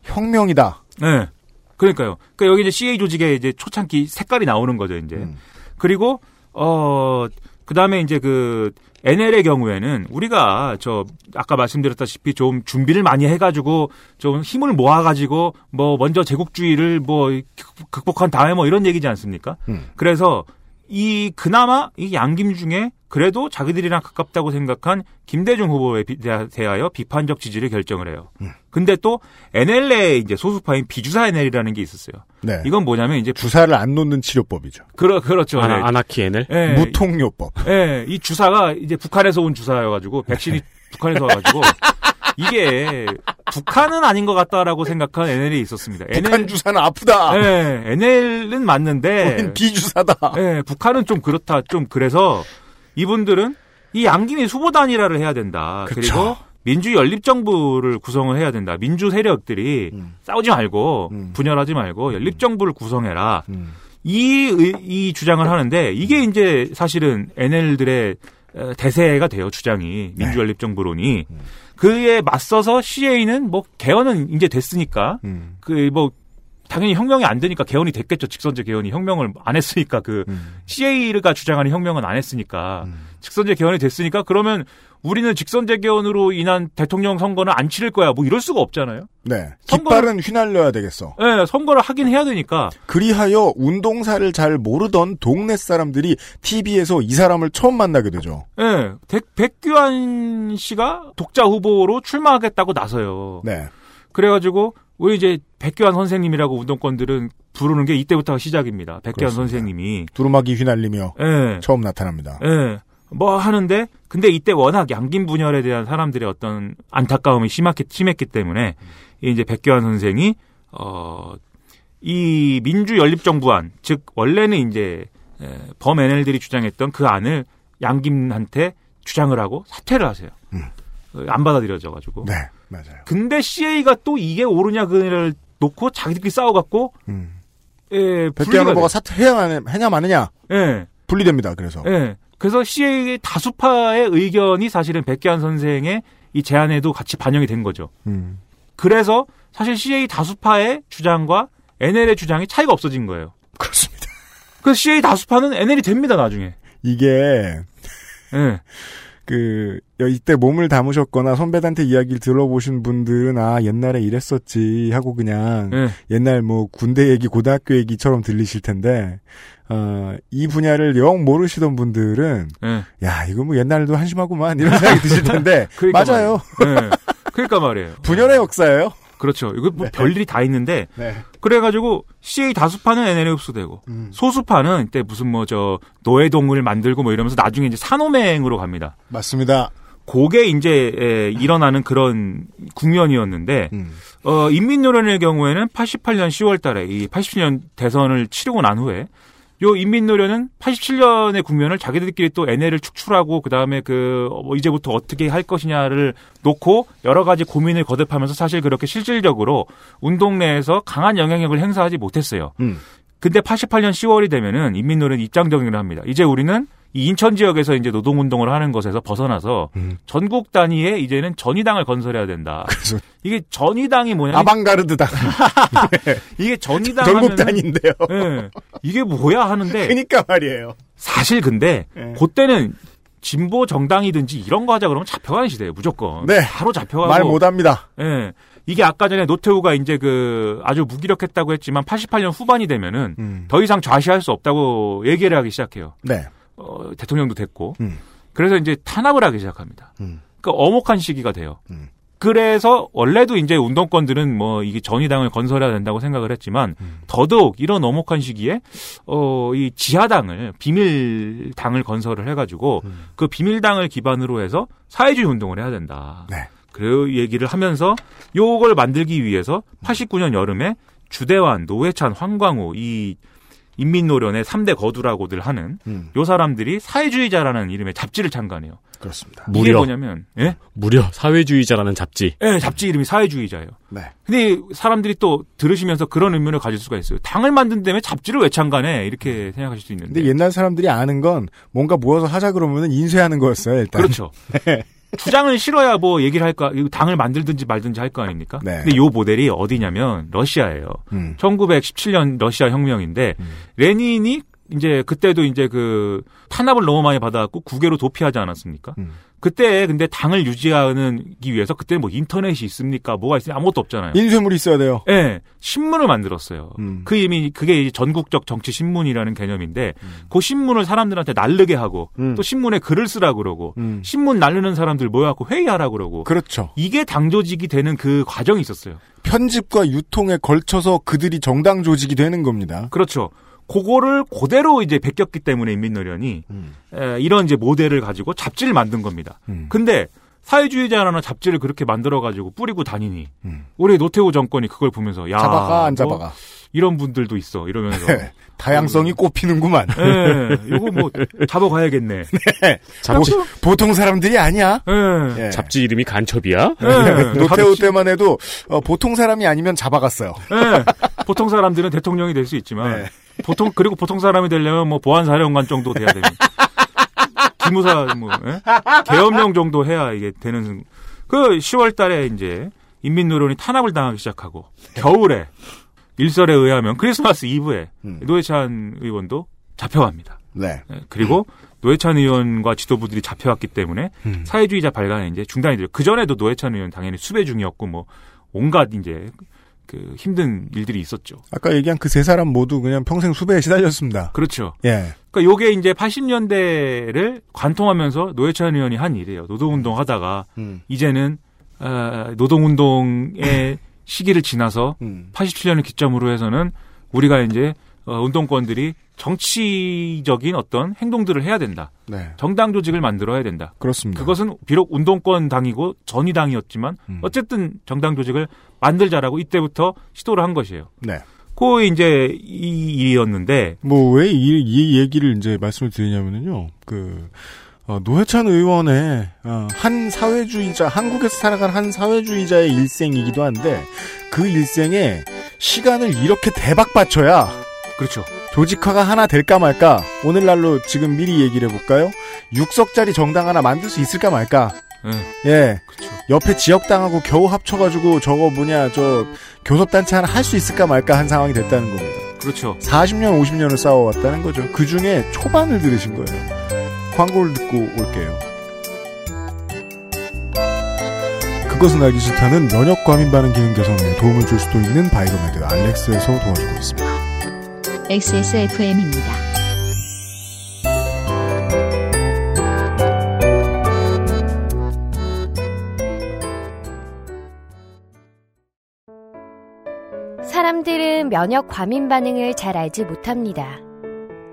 혁명이다. 네. 그러니까요. 그러니까 여기 이제 CA 조직의 이제 초창기 색깔이 나오는 거죠, 이제. 음. 그리고 어 그다음에 이제 그 NL의 경우에는 우리가 저 아까 말씀드렸다시피 좀 준비를 많이 해가지고 좀 힘을 모아가지고 뭐 먼저 제국주의를 뭐 극복한 다음에 뭐 이런 얘기지 않습니까? 음. 그래서 이 그나마 이 양김 중에 그래도 자기들이랑 가깝다고 생각한 김대중 후보에 대하- 대하여 비판적 지지를 결정을 해요. 음. 근데 또 NL의 이제 소수파인 비주사 NL이라는 게 있었어요. 네. 이건 뭐냐면 이제 주사를 안 놓는 치료법이죠. 그러 그렇죠. 아나, 네. 아나키 NL? 예, 무통요법. 예, 이 주사가 이제 북한에서 온 주사여 가지고 백신이 북한에서 와 가지고 이게 북한은 아닌 것 같다라고 생각한 NL이 있었습니다. 북한 주사는 아프다. 예, NL은 맞는데 비주사다. 예, 북한은 좀 그렇다. 좀 그래서 이분들은 이 양김이 후보 단일화를 해야 된다. 그쵸. 그리고 민주 연립 정부를 구성을 해야 된다. 민주 세력들이 음. 싸우지 말고 음. 분열하지 말고 연립 정부를 구성해라. 음. 이, 의- 이 주장을 하는데 이게 이제 사실은 NL들의 대세가 돼요 주장이. 민주연립 정부론이. 그에 맞서서 CA는 뭐 개헌은 이제 됐으니까 음. 그뭐 당연히 혁명이 안 되니까 개헌이 됐겠죠 직선제 개헌이 혁명을 안 했으니까 그 음. CA가 주장하는 혁명은 안 했으니까 음. 직선제 개헌이 됐으니까 그러면 우리는 직선제 개헌으로 인한 대통령 선거는 안 치를 거야 뭐 이럴 수가 없잖아요. 네. 선거를- 깃발은 휘날려야 되겠어. 예, 선거를 하긴 해야 되니까 그리하여 운동사를 잘 모르던 동네 사람들이 TV에서 이 사람을 처음 만나게 되죠. 예, 백, 백규환 씨가 독자 후보로 출마하겠다고 나서요. 네. 그래가지고 우리 이제 백규환 선생님이라고 운동권들은 부르는 게 이때부터가 시작입니다. 그렇습니다. 선생님이. 두루마기 휘날리며 예, 처음 나타납니다. 예. 뭐 하는데 근데 이때 워낙 양김 분열에 대한 사람들의 어떤 안타까움이 심했기, 심했기 때문에 이제 백규환 선생이 어 이 민주 연립 정부안 즉 원래는 이제 에, 범 NL들이 주장했던 그 안을 양김한테 주장을 하고 사퇴를 하세요. 음. 어, 안 받아들여져 가지고. 네. 맞아요. 근데 CA가 또 이게 옳으냐 그를 놓고 자기들끼리 싸워갖고 음. 예, 분리가 후보가. 사퇴해야 만- 해냐 마느냐 예. 분리됩니다. 그래서 예. 그래서 CA의 다수파의 의견이 사실은 백기환 선생의 이 제안에도 같이 반영이 된 거죠. 음. 그래서 사실 CA 다수파의 주장과 NL의 주장이 차이가 없어진 거예요. 그렇습니다. 그래서 CA 다수파는 NL이 됩니다, 나중에. 이게 예. 그 여- 이때 몸을 담으셨거나 선배한테 이야기를 들어보신 분들은 아 옛날에 이랬었지 하고 그냥 예. 옛날 뭐 군대 얘기 고등학교 얘기처럼 들리실 텐데 어, 이 분야를 영 모르시던 분들은 예. 야 이거 뭐 옛날도 한심하구만 이런 생각이 드실 텐데 그러니까 맞아요. 예. 그러니까 말이에요. 분열의 역사예요. 그렇죠. 이거 뭐 별일이 다 있는데 네. 그래가지고 CA 다수파는 NL에 흡수되고 음. 소수파는 이때 무슨 뭐 저 노예동을 만들고 뭐 이러면서 나중에 이제 산호맹으로 갑니다. 맞습니다. 그게 이제 에, 일어나는 그런 국면이었는데 음. 어, 인민노련의 경우에는 88년 10월 달에 이 87년 대선을 치르고 난 후에 요 인민노련은 87년의 국면을 자기들끼리 또 NL을 축출하고 그다음에 그 어, 뭐 이제부터 어떻게 할 것이냐를 놓고 여러 가지 고민을 거듭하면서 사실 그렇게 실질적으로 운동 내에서 강한 영향력을 행사하지 못했어요. 음. 근데 88년 10월이 되면은 인민노련이 입장 정리를 합니다. 이제 우리는 이 인천 지역에서 이제 노동 운동을 하는 것에서 벗어나서 음. 전국 단위의 이제는 전의당을 건설해야 된다. 그래서 이게 전의당이 뭐냐? 아방가르드당 이게 전의당 전국 단인데요. 예. 이게 뭐야 하는데 그러니까 말이에요. 사실 근데 예. 그때는 진보 정당이든지 이런 거 하자 그러면 잡혀가는 시대예요 무조건. 네. 바로 잡혀가고. 말 못합니다. 예. 이게 아까 전에 노태우가 이제 그 아주 무기력했다고 했지만 88년 후반이 되면은 음. 더 이상 좌시할 수 없다고 얘기를 하기 시작해요. 네. 어, 대통령도 됐고. 음. 그래서 이제 탄압을 하기 시작합니다. 음. 그러니까 어목한 시기가 돼요. 음. 그래서 원래도 이제 운동권들은 뭐 이게 전의당을 건설해야 된다고 생각을 했지만 음. 더더욱 이런 어목한 시기에 어 이 지하당을 비밀 당을 건설을 해가지고 음. 그 비밀 당을 기반으로 해서 사회주의 운동을 해야 된다. 네. 그 얘기를 하면서 요걸 만들기 위해서 89년 여름에 주대환, 노회찬, 황광우 이 인민노련의 3대 거두라고들 하는 음. 요 사람들이 사회주의자라는 이름의 잡지를 창간해요. 그렇습니다. 이게 무려 뭐냐면 예? 무려 사회주의자라는 잡지. 예, 잡지 이름이 사회주의자예요. 네. 근데 사람들이 또 들으시면서 그런 의문을 가질 수가 있어요. 당을 만든 다음에 잡지를 왜 창간해? 이렇게 생각하실 수 있는데. 근데 옛날 사람들이 아는 건 뭔가 모여서 하자 그러면은 인쇄하는 거였어요, 일단. 그렇죠. 네. 주장을 실어야 뭐 얘기를 할까, 당을 만들든지 말든지 할 거 아닙니까? 네. 근데 요 모델이 어디냐면 러시아예요. 음. 1917년 러시아 혁명인데 레닌이 이제 그때도 이제 그 탄압을 너무 많이 받아갖고 국외로 도피하지 않았습니까? 음. 그때 근데 당을 유지하기 위해서 그때 뭐 인터넷이 있습니까? 뭐가 있으니 아무것도 없잖아요. 인쇄물이 있어야 돼요. 예, 신문을 만들었어요. 음. 그 이미 그게 전국적 정치 신문이라는 개념인데 그 신문을 사람들한테 날르게 하고 음. 또 신문에 글을 쓰라 그러고 음. 신문 날르는 사람들 모여갖고 회의하라 그러고 그렇죠. 이게 당 조직이 되는 그 과정이 있었어요. 편집과 유통에 걸쳐서 그들이 정당 조직이 되는 겁니다. 그렇죠. 그거를 그대로 이제 베꼈기 때문에 인민노련이 음. 에, 이런 이제 모델을 가지고 잡지를 만든 겁니다. 음. 근데 사회주의자라는 잡지를 그렇게 만들어 가지고 뿌리고 다니니 음. 우리 노태우 정권이 그걸 보면서 야 잡아가 안뭐 잡아가. 이런 분들도 있어 이러면서 네. 다양성이 꼽히는구만. 예, 요거 뭐 잡아가야겠네. 잡지 보통 사람들이 아니야. 예. 예. 잡지 이름이 간첩이야? 예. 노태우 때만 해도 어, 보통 사람이 아니면 잡아갔어요. 예. 보통 사람들은 대통령이 될 수 있지만 네. 보통 그리고 보통 사람이 되려면 뭐 보안사령관 정도 돼야 되는 기무사 뭐 예? 계엄령 정도 해야 이게 되는 그 10월달에 이제 인민노련이 탄압을 당하기 시작하고 겨울에 일설에 의하면 크리스마스 이브에 음. 노회찬 의원도 잡혀갑니다. 네. 예, 그리고 노회찬 의원과 지도부들이 잡혀왔기 때문에 음. 사회주의자 발간에 이제 중단이 돼요. 그 전에도 노회찬 의원 당연히 수배 중이었고 뭐 온갖 이제 그 힘든 일들이 있었죠. 아까 얘기한 그 세 사람 모두 그냥 평생 수배에 시달렸습니다. 그렇죠. 예. 그러니까 요게 이제 80년대를 관통하면서 노회찬 의원이 한 일이에요. 노동운동 하다가 음. 이제는 어, 노동운동의 시기를 지나서 음. 87년을 기점으로 해서는 우리가 이제 어, 운동권들이 정치적인 어떤 행동들을 해야 된다. 네. 정당 조직을 만들어야 된다. 그렇습니다. 그것은 비록 운동권 당이고 전위 당이었지만 음. 어쨌든 정당 조직을 만들자라고 이때부터 시도를 한 것이에요. 네. 그 이제 이 일이었는데 뭐 왜 이 이 얘기를 이제 말씀을 드리냐면요. 그 어, 노회찬 의원의 어, 한 사회주의자 한국에서 살아간 한 사회주의자의 일생이기도 한데 그 일생에 시간을 이렇게 대박 바쳐야 그렇죠. 조직화가 하나 될까 말까 오늘날로 지금 미리 얘기를 해볼까요? 6석짜리 정당 하나 만들 수 있을까 말까 예. 예 그렇죠. 옆에 지역당하고 겨우 합쳐가지고 저거 뭐냐 저 교섭단체 하나 할 수 있을까 말까 한 상황이 됐다는 겁니다. 그렇죠. 40년, 50년을 싸워왔다는 거죠. 그 중에 초반을 들으신 거예요. 광고를 듣고 올게요. 그것은 알기 싫다는 면역 과민 반응 기능 개선에 도움을 줄 수도 있는 바이로메드 알렉스에서 도와주고 있습니다. XSFM입니다. 사람들은 면역 과민 반응을 잘 알지 못합니다.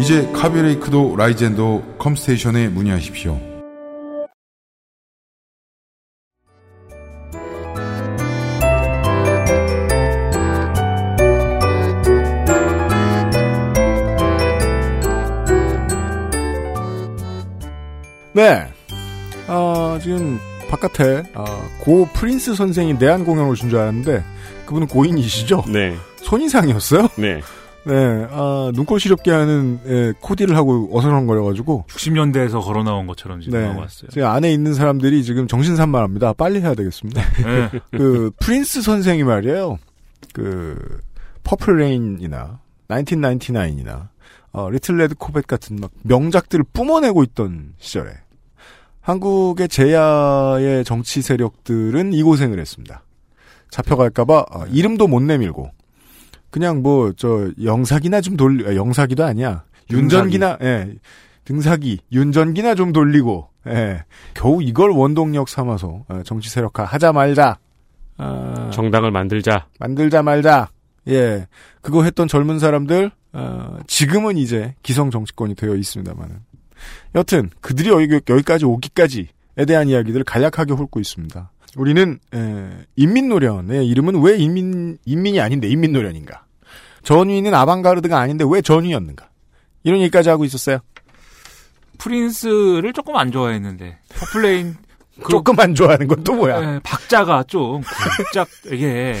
이제 카비레이크도 라이젠도 컴스테이션에 문의하십시오. 네. 아, 지금 바깥에 아, 고 프린스 선생이 내한 공연 오신 줄 알았는데 그분은 고인이시죠? 네. 손이상이었어요? 네. 네. 아, 눈꼴 시렵게 하는 예, 코디를 하고 어슬렁거려가지고 60년대에서 걸어 나온 것처럼 지금 네. 나와 왔어요. 제 안에 있는 사람들이 지금 정신 산만합니다. 빨리 해야 되겠습니다. 네. 그 프린스 선생이 말이에요. 그 Purple Rain이나 1999이나 어, Little Red Corvette 같은 막 명작들을 뿜어내고 있던 시절에 한국의 재야의 정치 세력들은 이 고생을 했습니다. 잡혀갈까봐 어, 이름도 못 내밀고 그냥 뭐 저 영사기나 좀 돌리 아, 영사기도 아니야. 윤전기나 예. 등사기 윤전기나 좀 돌리고 예. 겨우 이걸 원동력 삼아서 어, 정치 세력화 하자 말자. 아, 정당을 만들자. 만들자 말자. 예. 그거 했던 젊은 사람들 어, 지금은 이제 기성 정치권이 되어 있습니다만은. 여튼 그들이 여기, 여기까지 오기까지에 대한 이야기들을 간략하게 훑고 있습니다. 우리는 에, 인민노련의 이름은 왜 인민 인민이 아닌데 인민노련인가? 전위는 아방가르드가 아닌데 왜 전위였는가? 이런 얘기까지 하고 있었어요. 프린스를 조금 안 좋아했는데 Purple Rain 그- 조금 안 좋아하는 건 또 뭐야? 예, 박자가 좀 쿵짝 이게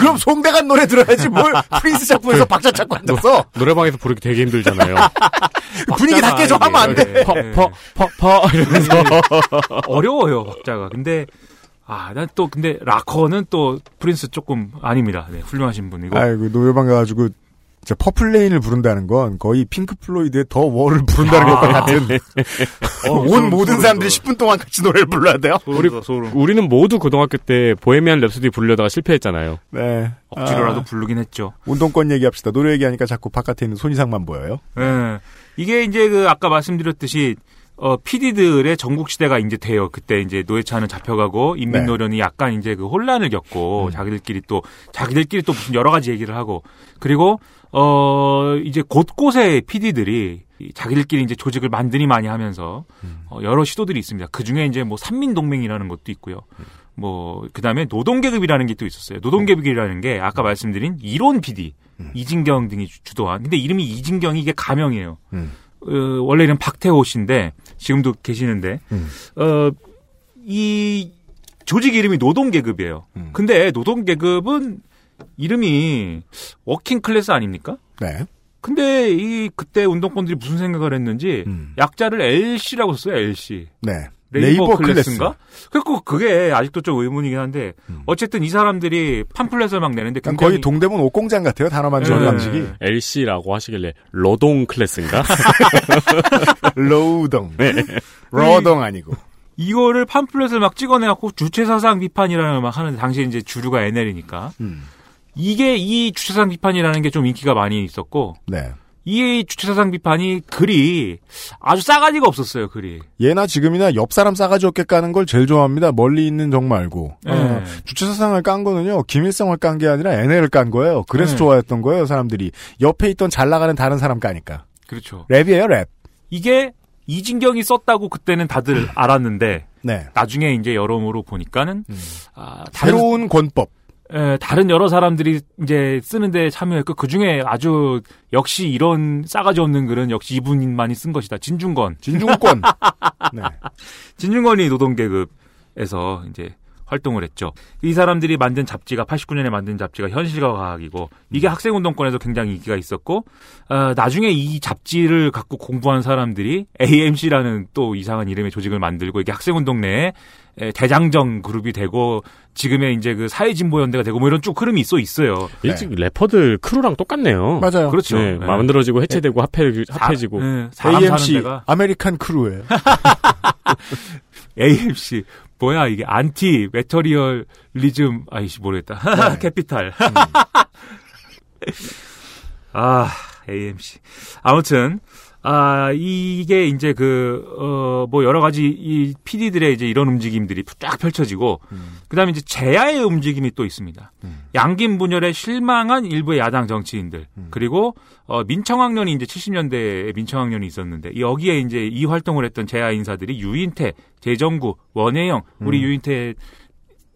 그럼 송대관 노래 들어야지 뭘 프린스 작품에서 박자 찾고 앉았어? 노래방에서 부르기 되게 힘들잖아요. 분위기 다 깨져 하면 안 돼. 퍼, 퍼, 퍼, 퍼, 이러면서. 어려워요 박자가. 근데 아 난 또 근데 락커는 또 프린스 조금 아닙니다. 네, 훌륭하신 분이고. 아이고 노래방 가가지고 진짜 Purple Rain을 부른다는 건 거의 핑크 플로이드의 The Wall을 부른다는 아. 것과 같은 어, 온 소름, 모든 소름, 사람들이 소름. 10분 동안 같이 노래를 불러야 돼요. 우리, 우리는 모두 고등학교 때 Bohemian Rhapsody 부르려다가 실패했잖아요. 네. 억지로라도 아, 부르긴 했죠. 운동권 얘기합시다. 노래 얘기하니까 자꾸 바깥에 있는 손이상만 보여요. 예. 이게 이제 그 아까 말씀드렸듯이 어 PD들의 전국 시대가 이제 돼요. 그때 이제 노회찬은 잡혀가고 인민노련이 약간 이제 그 혼란을 겪고 자기들끼리 또 자기들끼리 또 무슨 여러 가지 얘기를 하고 그리고 어 이제 곳곳에 PD들이 자기들끼리 이제 조직을 만드니 많이 하면서 어, 여러 시도들이 있습니다. 그 중에 이제 뭐 산민동맹이라는 것도 있고요. 뭐 그 다음에 노동계급이라는 게 또 있었어요. 노동계급이라는 게 아까 말씀드린 이론 PD 이진경 등이 주- 주도한. 근데 이름이 이진경이 이게 가명이에요. 음. 어, 원래 이름 박태호 씨인데 지금도 계시는데 음. 어, 이 조직 이름이 노동계급이에요. 음. 근데 노동계급은 이름이 working class 아닙니까? 네. 근데 이 그때 운동권들이 무슨 생각을 했는지 음. 약자를 LC라고 썼어요. LC. 네. labor, class인가? 그리고 그게 아직도 좀 의문이긴 한데 음. 어쨌든 이 사람들이 팜플렛을 막 내는데 그냥 굉장히 거의 동대문 옷공장 같아요. 단어만 지원 네. 방식이. LC라고 하시길래 로동 class인가? 로우동. 네. 러동 아니고. 이거를 팜플렛을 막 찍어내갖고 주체사상 비판이라는 걸 막 하는데 당시에 이제 주류가 NL이니까 음. 이게 이 주체사상 비판이라는 게 좀 인기가 많이 있었고 네. 이 주체사상 비판이 글이 아주 싸가지가 없었어요 글이. 예나 지금이나 옆 사람 싸가지 없게 까는 걸 제일 좋아합니다. 멀리 있는 정 말고. 네. 어, 주체사상을 깐 거는요, 김일성을 깐 게 아니라 NL을 깐 거예요. 그래서 네. 좋아했던 거예요, 사람들이. 옆에 있던 잘 나가는 다른 사람 까니까. 그렇죠. 랩이에요, 랩. 이게 이진경이 썼다고 그때는 다들 알았는데 네. 나중에 이제 여러모로 보니까는 아, 다른 새로운 권법. 에, 다른 여러 사람들이 이제 쓰는데 참여했고 그 중에 아주 역시 이런 싸가지 없는 글은 역시 이분만이 쓴 것이다. 진중권. 진중권. 네. 진중권이 노동계급에서 이제 활동을 했죠. 이 사람들이 만든 잡지가 89년에 만든 잡지가 현실과 과학이고 이게 학생 운동권에서 굉장히 인기가 있었고 어, 나중에 이 잡지를 갖고 공부한 사람들이 AMC라는 또 이상한 이름의 조직을 만들고 이게 학생 운동 내에 에, 대장정 그룹이 되고 지금의 이제 그 사회진보연대가 되고 뭐 이런 쭉 흐름이 있어 있어요. 일찍 래퍼들 crew랑 똑같네요. 맞아요. 그렇죠. 네, 네. 만들어지고 해체되고 합해, 합해지고. 네, 사람 AMC American crew예요. AMC 뭐야 이게 anti materialism 아이씨 모르겠다. 네. capital 아 AMC 아무튼 아 이게 이제 그 어 뭐 여러 가지 이 PD들의 이제 이런 움직임들이 쫙 펼쳐지고 그다음에 이제 제야의 움직임이 또 있습니다. 양김 분열에 실망한 일부의 야당 정치인들. 그리고 어 민청학년이 이제 70년대에 민청학년이 있었는데 여기에 이제 이 활동을 했던 제야 인사들이 유인태, 재정구, 원혜영, 우리 유인태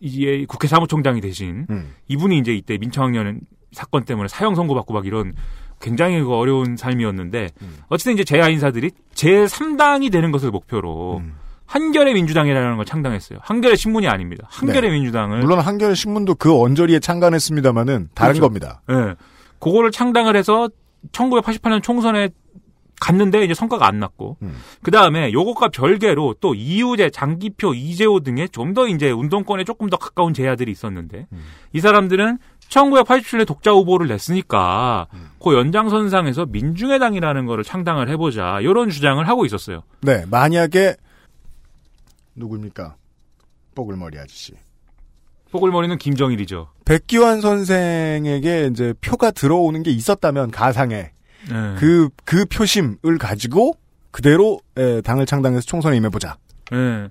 이제 국회 사무총장이 되신 음. 이분이 이제 이때 민청학년 사건 때문에 사형 선고받고 막 이런 굉장히 그 어려운 삶이었는데 어쨌든 이제 제야 인사들이 제 3당이 되는 것을 목표로 음. 한결의 민주당이라는 걸 창당했어요. 한결의 신문이 아닙니다. 한결의 민주당을 물론 한겨레 신문도 그 언저리에 창간했습니다마는 다른 그렇죠. 겁니다. 예. 그거를 창당을 해서 1988년 총선에 갔는데 이제 성과가 안 났고 음. 그 다음에 요것과 별개로 또 이우재, 장기표, 이재호 등의 좀 더 이제 운동권에 조금 더 가까운 제야들이 있었는데 음. 이 사람들은 1987년에 독자 후보를 냈으니까 음. 그 연장선상에서 민중의당이라는 거를 창당을 해보자 이런 주장을 하고 있었어요. 네, 만약에 누굽니까? 뽀글머리 아저씨. 뽀글머리는 김정일이죠. 백기환 선생에게 이제 표가 들어오는 게 있었다면 가상에 예. 그, 그 표심을 가지고 그대로 에, 당을 창당해서 총선에 임해보자. 예.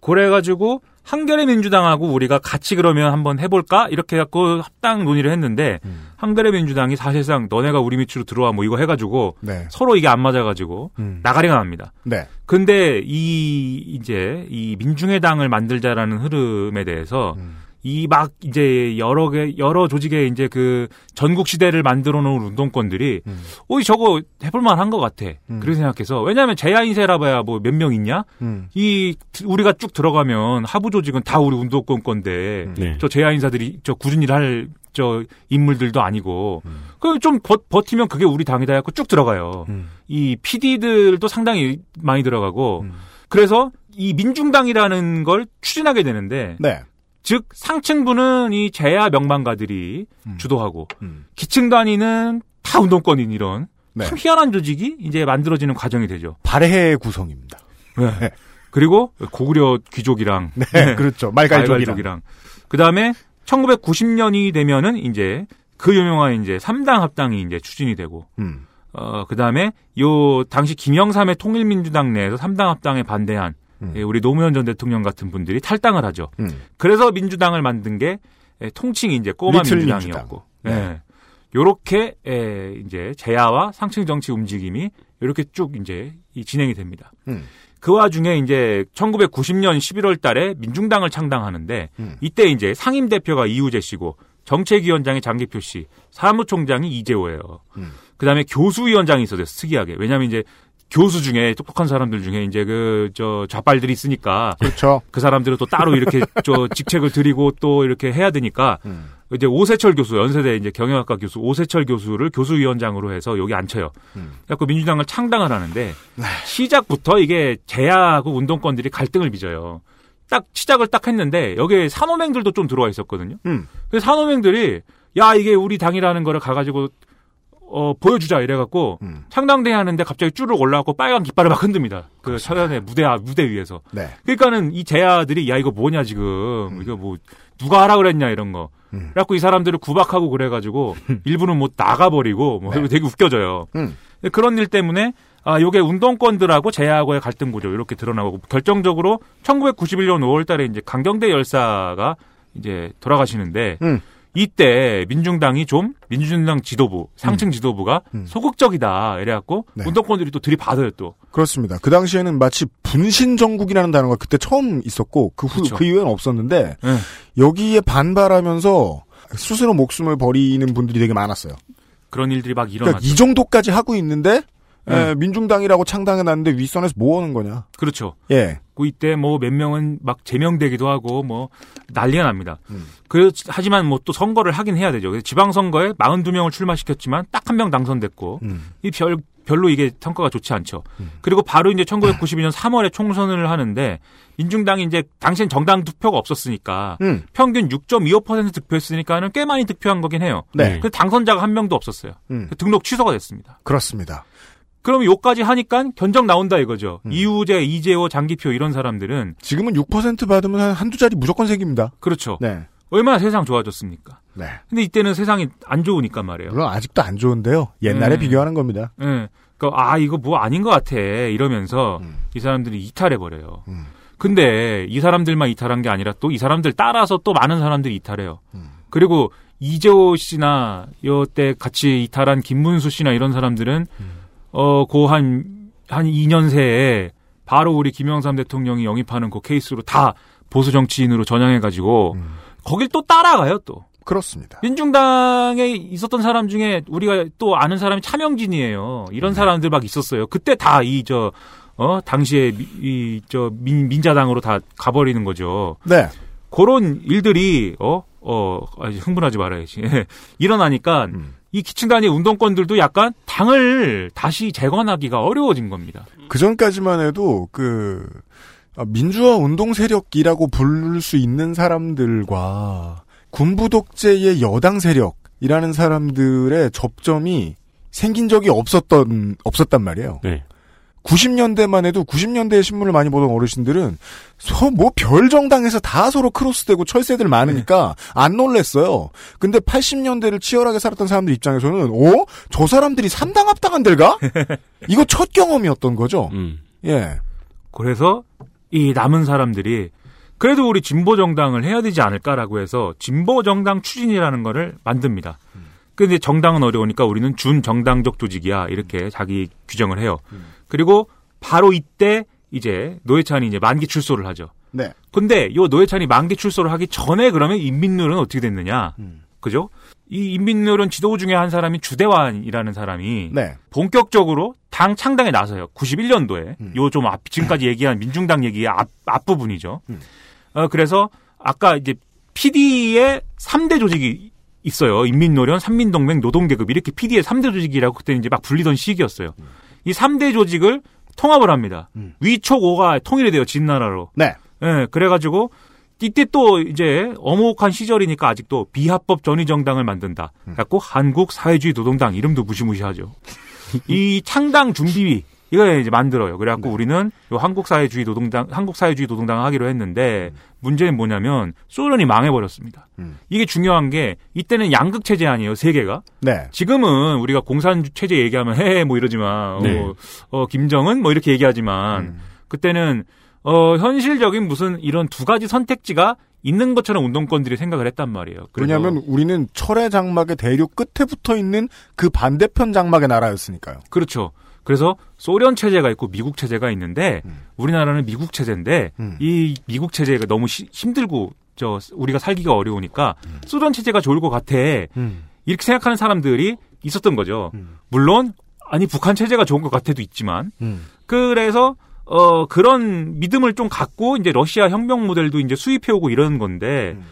그래가지고 한겨레 민주당하고 우리가 같이 그러면 한번 해볼까 이렇게 해갖고 합당 논의를 했는데 음. 한겨레 민주당이 사실상 너네가 우리 밑으로 들어와 뭐 이거 해가지고 네. 서로 이게 안 맞아가지고 음. 나가리가 납니다. 네. 근데 이 이제 이 민중의당을 만들자라는 흐름에 대해서 음. 이 막 이제 여러 개 여러 조직의 이제 그 전국 시대를 만들어 놓은 운동권들이 음. 어이 저거 해볼 만한 것 같아. 음. 그렇게 생각해서 왜냐하면 제야 인세라 봐야 뭐 몇 명 있냐? 음. 이 우리가 쭉 들어가면 하부 조직은 다 우리 운동권 건데 네. 저 제야 인사들이 저 굳은 일할 저 인물들도 아니고 음. 그좀 버티면 그게 우리 당이다 해갖고 쭉 들어가요. 음. 이 PD들도 상당히 많이 들어가고 음. 그래서 이 민중당이라는 걸 추진하게 되는데 네. 즉 상층부는 이 제야 명망가들이 음. 주도하고 음. 기층 단위는 다 운동권인 이런 네. 참 희한한 조직이 이제 만들어지는 과정이 되죠. 발해 구성입니다. 네. 그리고 고구려 귀족이랑 네, 그렇죠. 말갈족이랑. 말갈족이랑 그 다음에 1990년이 되면은 이제 그 유명한 이제 3당 합당이 이제 추진이 되고 음. 어, 그 다음에 요, 당시 김영삼의 통일민주당 내에서 3당 합당에 반대한 음. 예, 우리 노무현 전 대통령 같은 분들이 탈당을 하죠. 음. 그래서 민주당을 만든 게 예, 통칭이 이제 꼬마 민주당이었고. 민주당. 예. 요렇게 예, 이제 제야와 상층 정치 움직임이 이렇게 쭉 이제 이 진행이 됩니다. 음. 그 와중에 이제 1990년 11월 달에 민중당을 창당하는데 음. 이때 이제 상임 대표가 이우재 씨고 정책위원장이 장기표 씨, 사무총장이 이재호예요. 음. 그다음에 교수위원장이 있어요. 특이하게. 왜냐하면 이제 교수 중에 똑똑한 사람들 중에 이제 그 저 좌빨들이 있으니까 그렇죠. 그 사람들은 또 따로 이렇게 저 직책을 드리고 또 이렇게 해야 되니까 음. 이제 오세철 교수 연세대 이제 경영학과 교수 오세철 교수를 교수위원장으로 해서 여기 앉혀요. 음. 그래서 민주당을 창당을 하는데 시작부터 이게 제야하고 운동권들이 갈등을 빚어요. 딱 시작을 딱 했는데 여기에 산호맹들도 좀 들어와 있었거든요. 음. 그 산호맹들이 야 이게 우리 당이라는 거를 가가지고 어 보여주자 이래갖고 음. 창당대 하는데 갑자기 쭈르륵 올라왔고 빨간 깃발을 막 흔듭니다. 그 서연의 무대 아- 무대 위에서. 네. 그러니까는 이 제야들이 야 이거 뭐냐 지금 이거 뭐 누가 하라 그랬냐 이런 거. 음. 그래갖고 이 사람들을 구박하고 그래가지고 일부는 뭐 나가버리고 뭐 네. 되게 웃겨져요. 음. 그런 일 때문에 아 요게 운동권들하고 제야하고의 갈등 구조 이렇게 드러나고 결정적으로 1991년 5월달에 이제 강경대 열사가 이제 돌아가시는데 음. 이때 민중당이 좀 민주당 지도부 상층 지도부가 음. 소극적이다 이래갖고 네. 운동권들이 또 들이받아요 또. 그렇습니다. 그 당시에는 마치 분신 정국이라는 단어가 그때 처음 있었고 그 후그 그렇죠. 이후에는 없었는데 네. 여기에 반발하면서 스스로 목숨을 버리는 분들이 되게 많았어요. 그런 일들이 막 그러니까 일어났죠. 이 정도까지 하고 있는데 네. 에, 민중당이라고 창당해 놨는데 윗선에서 뭐 하는 거냐? 그렇죠. 예. 그 이때 뭐 몇 명은 막 제명되기도 하고 뭐 난리가 납니다. 음. 그 하지만 뭐 또 선거를 하긴 해야 되죠. 그래서 지방 선거에 42명을 출마시켰지만 딱 한 명 당선됐고 음. 이 별, 별로 이게 성과가 좋지 않죠. 그리고 바로 이제 1992년 3월에 총선을 하는데 민중당이 이제 당시엔 정당 투표가 없었으니까 음. 평균 6.25% 득표했으니까는 꽤 많이 득표한 거긴 해요. 네. 그 당선자가 한 명도 없었어요. 음. 등록 취소가 됐습니다. 그렇습니다. 그럼 요까지 하니까 견적 나온다 이거죠. 음. 이우재, 이재호, 장기표 이런 사람들은 지금은 6% 받으면 한 한두 자리 무조건 생깁니다. 그렇죠. 네. 얼마나 세상 좋아졌습니까? 네. 근데 이때는 세상이 안 좋으니까 말이에요. 물론 아직도 안 좋은데요. 옛날에 네. 비교하는 겁니다. 예. 그러니까 아 이거 뭐 아닌 것 같아 이러면서 음. 이 사람들이 이탈해 버려요. 음. 근데 이 사람들만 이탈한 게 아니라 또 이 사람들 따라서 또 많은 사람들이 이탈해요. 음. 그리고 이재호 씨나 요때 같이 이탈한 김문수 씨나 이런 사람들은 음. 어고한한 2년 새에 바로 우리 김영삼 대통령이 영입하는 그 케이스로 다 보수 정치인으로 전향해 가지고 음. 거길 또 따라가요 또. 그렇습니다. 민중당에 있었던 사람 중에 우리가 또 아는 사람이 차명진이에요. 이런 사람들 막 있었어요. 그때 다 이 저 어 당시에 이 저 민자당으로 다 가버리는 거죠. 네. 그런 일들이 어 어 흥분하지 말아야지 일어나니까 음. 이 기층 단위 운동권들도 약간 당을 다시 재건하기가 어려워진 겁니다. 그 전까지만 해도 그 아, 민주화 운동 세력이라고 부를 수 있는 사람들과 군부 독재의 여당 세력이라는 사람들의 접점이 생긴 적이 없었던 없었단 말이에요. 네. 90년대만 해도 90년대에 신문을 많이 보던 어르신들은 뭐 별 정당에서 다 서로 크로스되고 철새들 많으니까 안 놀랬어요. 근데 80년대를 치열하게 살았던 사람들 입장에서는 어? 저 사람들이 삼당 합당한 데가? 이거 첫 경험이었던 거죠. 음. 예. 그래서 이 남은 사람들이 그래도 우리 진보 정당을 해야 되지 않을까라고 해서 진보 정당 추진이라는 거를 만듭니다. 근데 정당은 어려우니까 우리는 준 정당적 조직이야 이렇게 자기 규정을 해요. 그리고 바로 이때 이제 노회찬이 이제 만기 출소를 하죠. 네. 근데 요 노회찬이 만기 출소를 하기 전에 그러면 인민룰은 어떻게 됐느냐? 음. 그죠? 이 인민룰은 지도 중에 한 사람이 주대환이라는 사람이 네. 본격적으로 당 창당에 나서요. 91년도에. 음. 요좀 앞, 지금까지 얘기한 민중당 얘기의 앞, 앞부분이죠. 음. 어, 그래서 아까 이제 PD의 3대 조직이 있어요. 인민노련, 산민동맹, 노동계급. 이렇게 PD의 3대 조직이라고 그때 이제 막 불리던 시기였어요. 이 3대 조직을 통합을 합니다. 음. 위촉오가 통일이 돼요. 진나라로. 네. 예, 그래가지고 이때 또 이제 어목한 시절이니까 아직도 비합법 전위 정당을 만든다. 음. 갖고 한국 사회주의 노동당 이름도 무시무시하죠. 이 창당 준비 이거 이제 만들어요. 그래갖고 네. 우리는 요 한국 사회주의 노동당 한국 사회주의 노동당 하기로 했는데 음. 문제는 뭐냐면 소련이 망해버렸습니다. 음. 이게 중요한 게 이때는 양극 체제 아니에요 세계가. 네. 지금은 우리가 공산 체제 얘기하면 헤헤 뭐 이러지만 네. 어, 어, 김정은 뭐 이렇게 얘기하지만 음. 그때는 어 현실적인 무슨 이런 두 가지 선택지가 있는 것처럼 운동권들이 생각을 했단 말이에요. 왜냐하면 우리는 철의 장막의 대륙 끝에 붙어 있는 그 반대편 장막의 나라였으니까요. 그렇죠. 그래서 소련 체제가 있고 미국 체제가 있는데 음. 우리나라는 미국 체제인데 음. 이 미국 체제가 너무 시- 힘들고 저 우리가 살기가 어려우니까 음. 소련 체제가 좋을 것 같아. 이렇게 생각하는 사람들이 있었던 거죠. 음. 물론 아니 북한 체제가 좋은 것 같아도 있지만 음. 그래서 어 그런 믿음을 좀 갖고 이제 러시아 혁명 모델도 이제 수입해 오고 이런 건데 음.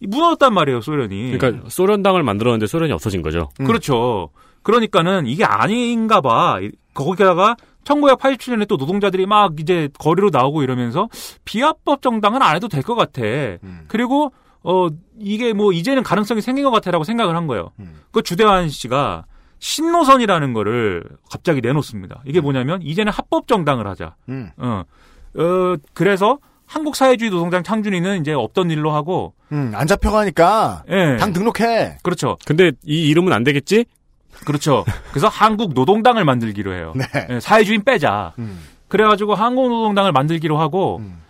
무너졌단 말이에요 소련이. 그러니까 소련당을 만들었는데 소련이 없어진 거죠. 음. 그렇죠. 그러니까는 이게 아닌가 봐. 거기다가 1987년에 또 노동자들이 막 이제 거리로 나오고 이러면서 비합법 정당은 안 해도 될 것 같아. 음. 그리고 어 이게 뭐 이제는 가능성이 생긴 것 같아라고 생각을 한 거예요. 음. 그 주대환 씨가 신노선이라는 거를 갑자기 내놓습니다. 이게 뭐냐면 이제는 합법 정당을 하자. 음. 어, 어 그래서 한국 사회주의 노동당 창준이는 이제 없던 일로 하고 음, 안 잡혀가니까 예. 당 등록해. 그렇죠. 근데 이 이름은 안 되겠지? 그렇죠. 그래서 한국 노동당을 만들기로 해요. 네. 예, 사회주의 빼자. 음. 그래가지고 한국 노동당을 만들기로 하고 음.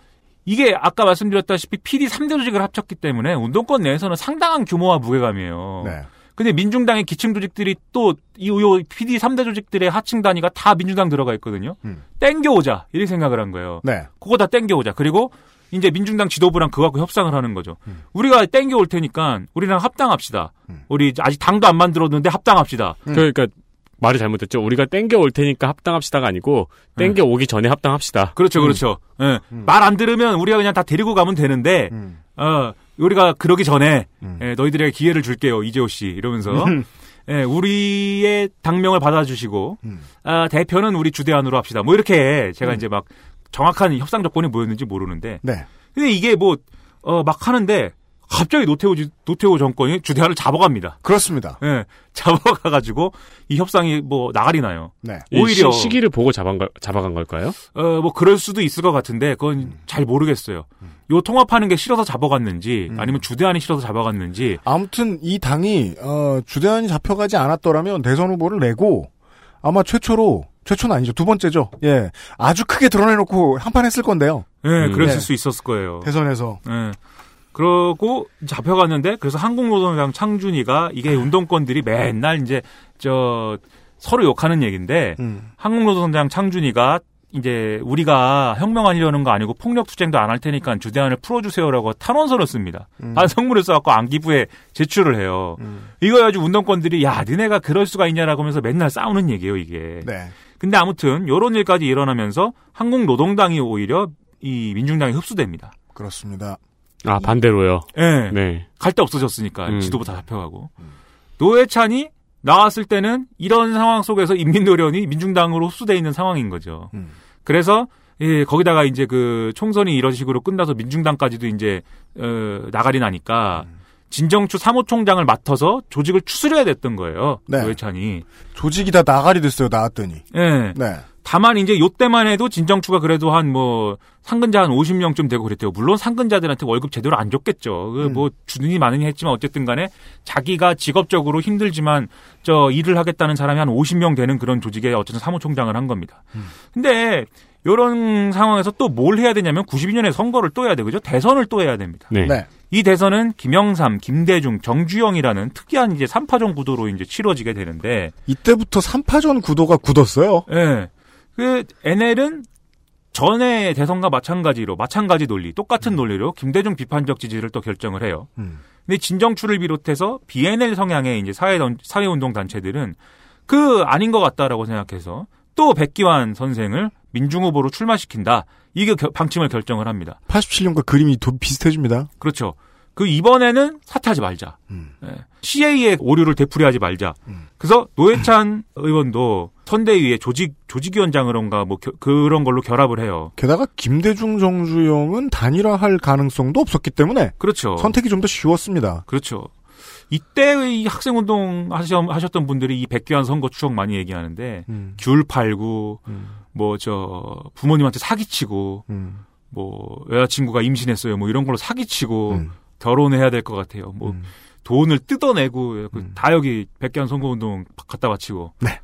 이게 아까 말씀드렸다시피 PD 3대 조직을 합쳤기 때문에 운동권 내에서는 상당한 규모와 무게감이에요. 네. 근데 민중당의 기층 조직들이 또이 요 PD 3대 조직들의 하층 단위가 다 민주당 들어가 있거든요. 음. 땡겨오자 이렇게 생각을 한 거예요. 네. 그거 다 땡겨오자. 그리고 이제 민중당 지도부랑 그거하고 협상을 하는 거죠. 음. 우리가 땡겨 올 테니까 우리랑 합당합시다. 음. 우리 아직 당도 안 만들었는데 합당합시다. 음. 그러니까 말을 잘못했죠. 우리가 땡겨 올 테니까 합당합시다가 아니고 땡겨 오기 전에 합당합시다. 그렇죠, 그렇죠. 예. 말안 들으면 우리가 그냥 다 데리고 가면 되는데, 음. 어, 우리가 그러기 전에, 음. 예, 너희들에게 기회를 줄게요, 이재호 씨. 이러면서, 예, 우리의 당명을 받아주시고, 음. 아, 대표는 우리 주대안으로 합시다. 뭐 이렇게 제가 이제 막 정확한 협상 조건이 뭐였는지 모르는데, 네. 근데 이게 뭐, 어, 막 하는데, 갑자기 노태우, 지- 노태우 정권이 주대안을 잡아갑니다. 그렇습니다. 예, 잡아가가지고, 이 협상이 뭐, 나가리 나요. 네. 이 오히려- 시, 기를 보고 잡아간, 걸, 잡아간 걸까요? 어, 뭐, 그럴 수도 있을 것 같은데, 그건 음. 잘 모르겠어요. 요 통합하는 게 싫어서 잡아갔는지, 아니면 주대안이 싫어서 잡아갔는지, 아무튼 이 당이 어, 주대안이 잡혀가지 않았더라면 대선 후보를 내고 아마 최초로 최초는 아니죠 두 번째죠. 예, 아주 크게 드러내놓고 한판 했을 건데요. 예, 음. 그랬을 네. 수 있었을 거예요. 대선에서 예. 그러고 잡혀갔는데, 그래서 한국노동당 창준이가 이게 운동권들이 맨날 이제, 저, 서로 욕하는 얘기인데, 음. 한국노동당 창준이가 이제 우리가 혁명하려는 거 아니고 폭력 투쟁도 안 할 테니까 주대안을 풀어주세요라고 탄원서를 씁니다. 음. 반성문을 써갖고 안기부에 제출을 해요. 이거 가지고 운동권들이 야 너네가 그럴 수가 있냐라고 하면서 맨날 싸우는 얘기예요 이게. 네. 근데 아무튼 요런 일까지 일어나면서 한국 노동당이 오히려 이 민중당에 흡수됩니다. 그렇습니다. 아, 반대로요. 예. 네. 갈 데 없어졌으니까 음. 지도부 다 잡혀가고 노회찬이 나왔을 때는 이런 상황 속에서 인민노련이 민중당으로 흡수돼 있는 상황인 거죠. 음. 그래서 예, 거기다가 이제 그 총선이 이런 식으로 끝나서 민중당까지도 이제 어, 나가리 나니까 진정추 사무총장을 맡아서 조직을 추스려야 됐던 거예요. 네. 노회찬이. 조직이 다 나가리 됐어요 나왔더니. 예. 네. 다만 이제 요때만 해도 진정추가 그래도 한 뭐 상근자 한 50명쯤 되고 그랬대요. 물론 상근자들한테 월급 제대로 안 줬겠죠. 그 음. 뭐 주느니 마느니 했지만 어쨌든 간에 자기가 직업적으로 힘들지만 저 일을 하겠다는 사람이 한 50명 되는 그런 조직에 어쨌든 사무총장을 한 겁니다. 음. 근데 요런 상황에서 또 뭘 해야 되냐면 92년에 선거를 또 해야 되고죠. 대선을 또 해야 됩니다. 네. 네. 이 대선은 김영삼, 김대중, 정주영이라는 특이한 이제 3파전 구도로 이제 치러지게 되는데 이때부터 3파전 구도가 굳었어요. 예. 그 NL은 전에 대선과 마찬가지로 마찬가지 논리, 똑같은 논리로 김대중 비판적 지지를 또 결정을 해요. 음. 근데 진정추를 비롯해서 BNL 성향의 이제 사회 사회 운동 단체들은 그 아닌 것 같다라고 생각해서 또 백기환 선생을 민중 후보로 출마시킨다. 이게 겨- 방침을 결정을 합니다. 87년과 그림이 도, 비슷해집니다. 그렇죠. 그 이번에는 사퇴하지 말자. 음. 예. CA의 오류를 되풀이하지 말자. 음. 그래서 노회찬 의원도 선대위의 조직 조직위원장으로인가 뭐 겨- 그런 걸로 결합을 해요. 게다가 김대중 정주영은 단일화할 가능성도 없었기 때문에 그렇죠. 선택이 좀 더 쉬웠습니다. 그렇죠. 이때 이 학생운동 하셨- 하셨던 분들이 이 백기환 선거 추억 많이 얘기하는데 음. 귤 팔고 음. 뭐 저 부모님한테 사기치고 음. 뭐 여자친구가 임신했어요 뭐 이런 걸로 사기치고 음. 결혼해야 될 것 같아요. 뭐 음. 돈을 뜯어내고 그 음. 다 여기 백기환 선거운동 갖다 바치고 네.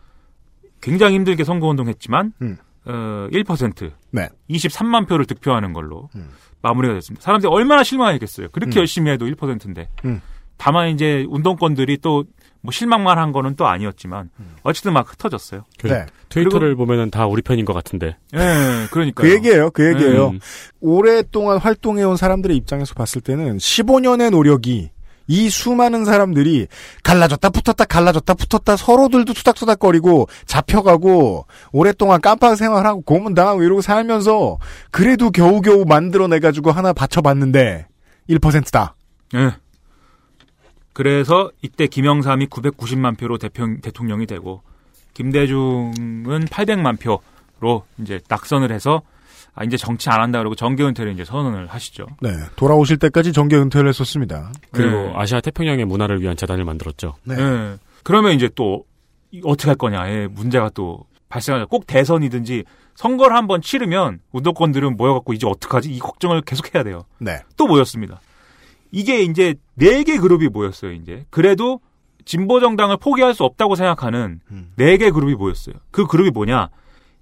굉장히 힘들게 선거운동했지만 음. 어, 1% 네. 23만 표를 득표하는 걸로 음. 마무리가 됐습니다. 사람들이 얼마나 실망했겠어요. 그렇게 음. 열심히 해도 1%인데. 음. 다만 이제 운동권들이 또 뭐 실망만 한 거는 또 아니었지만 음. 어쨌든 막 흩어졌어요. 그 네. 트위터를 보면은 다 우리 편인 것 같은데. 예, 그러니까 그 얘기예요. 그 얘기예요. 음. 오랫동안 활동해 온 사람들의 입장에서 봤을 때는 15년의 노력이 이 수많은 사람들이 갈라졌다 붙었다 갈라졌다 붙었다 서로들도 투닥투닥거리고 잡혀가고 오랫동안 깜빡 생활하고 고문당하고 이러고 살면서 그래도 겨우겨우 만들어내가지고 하나 받쳐봤는데 1%다. 예. 그래서 이때 김영삼이 990만 표로 대표, 대통령이 되고 김대중은 800만 표로 이제 낙선을 해서 아 이제 정치 안 한다 그러고 정계 은퇴를 이제 선언을 하시죠. 네. 돌아오실 때까지 정계 은퇴를 했었습니다. 그리고 네. 아시아 태평양의 문화를 위한 재단을 만들었죠. 네. 예. 그러면 이제 또 이- 어떻게 할 거냐의 문제가 또 발생하죠. 꼭 대선이든지 선거를 한번 치르면 운동권들은 모여갖고 이제 어떡하지? 이 걱정을 계속해야 돼요. 네. 또 모였습니다. 이게 이제 네 개 그룹이 모였어요. 이제 그래도 진보 정당을 포기할 수 없다고 생각하는 음. 네개 그룹이 모였어요. 그 그룹이 뭐냐?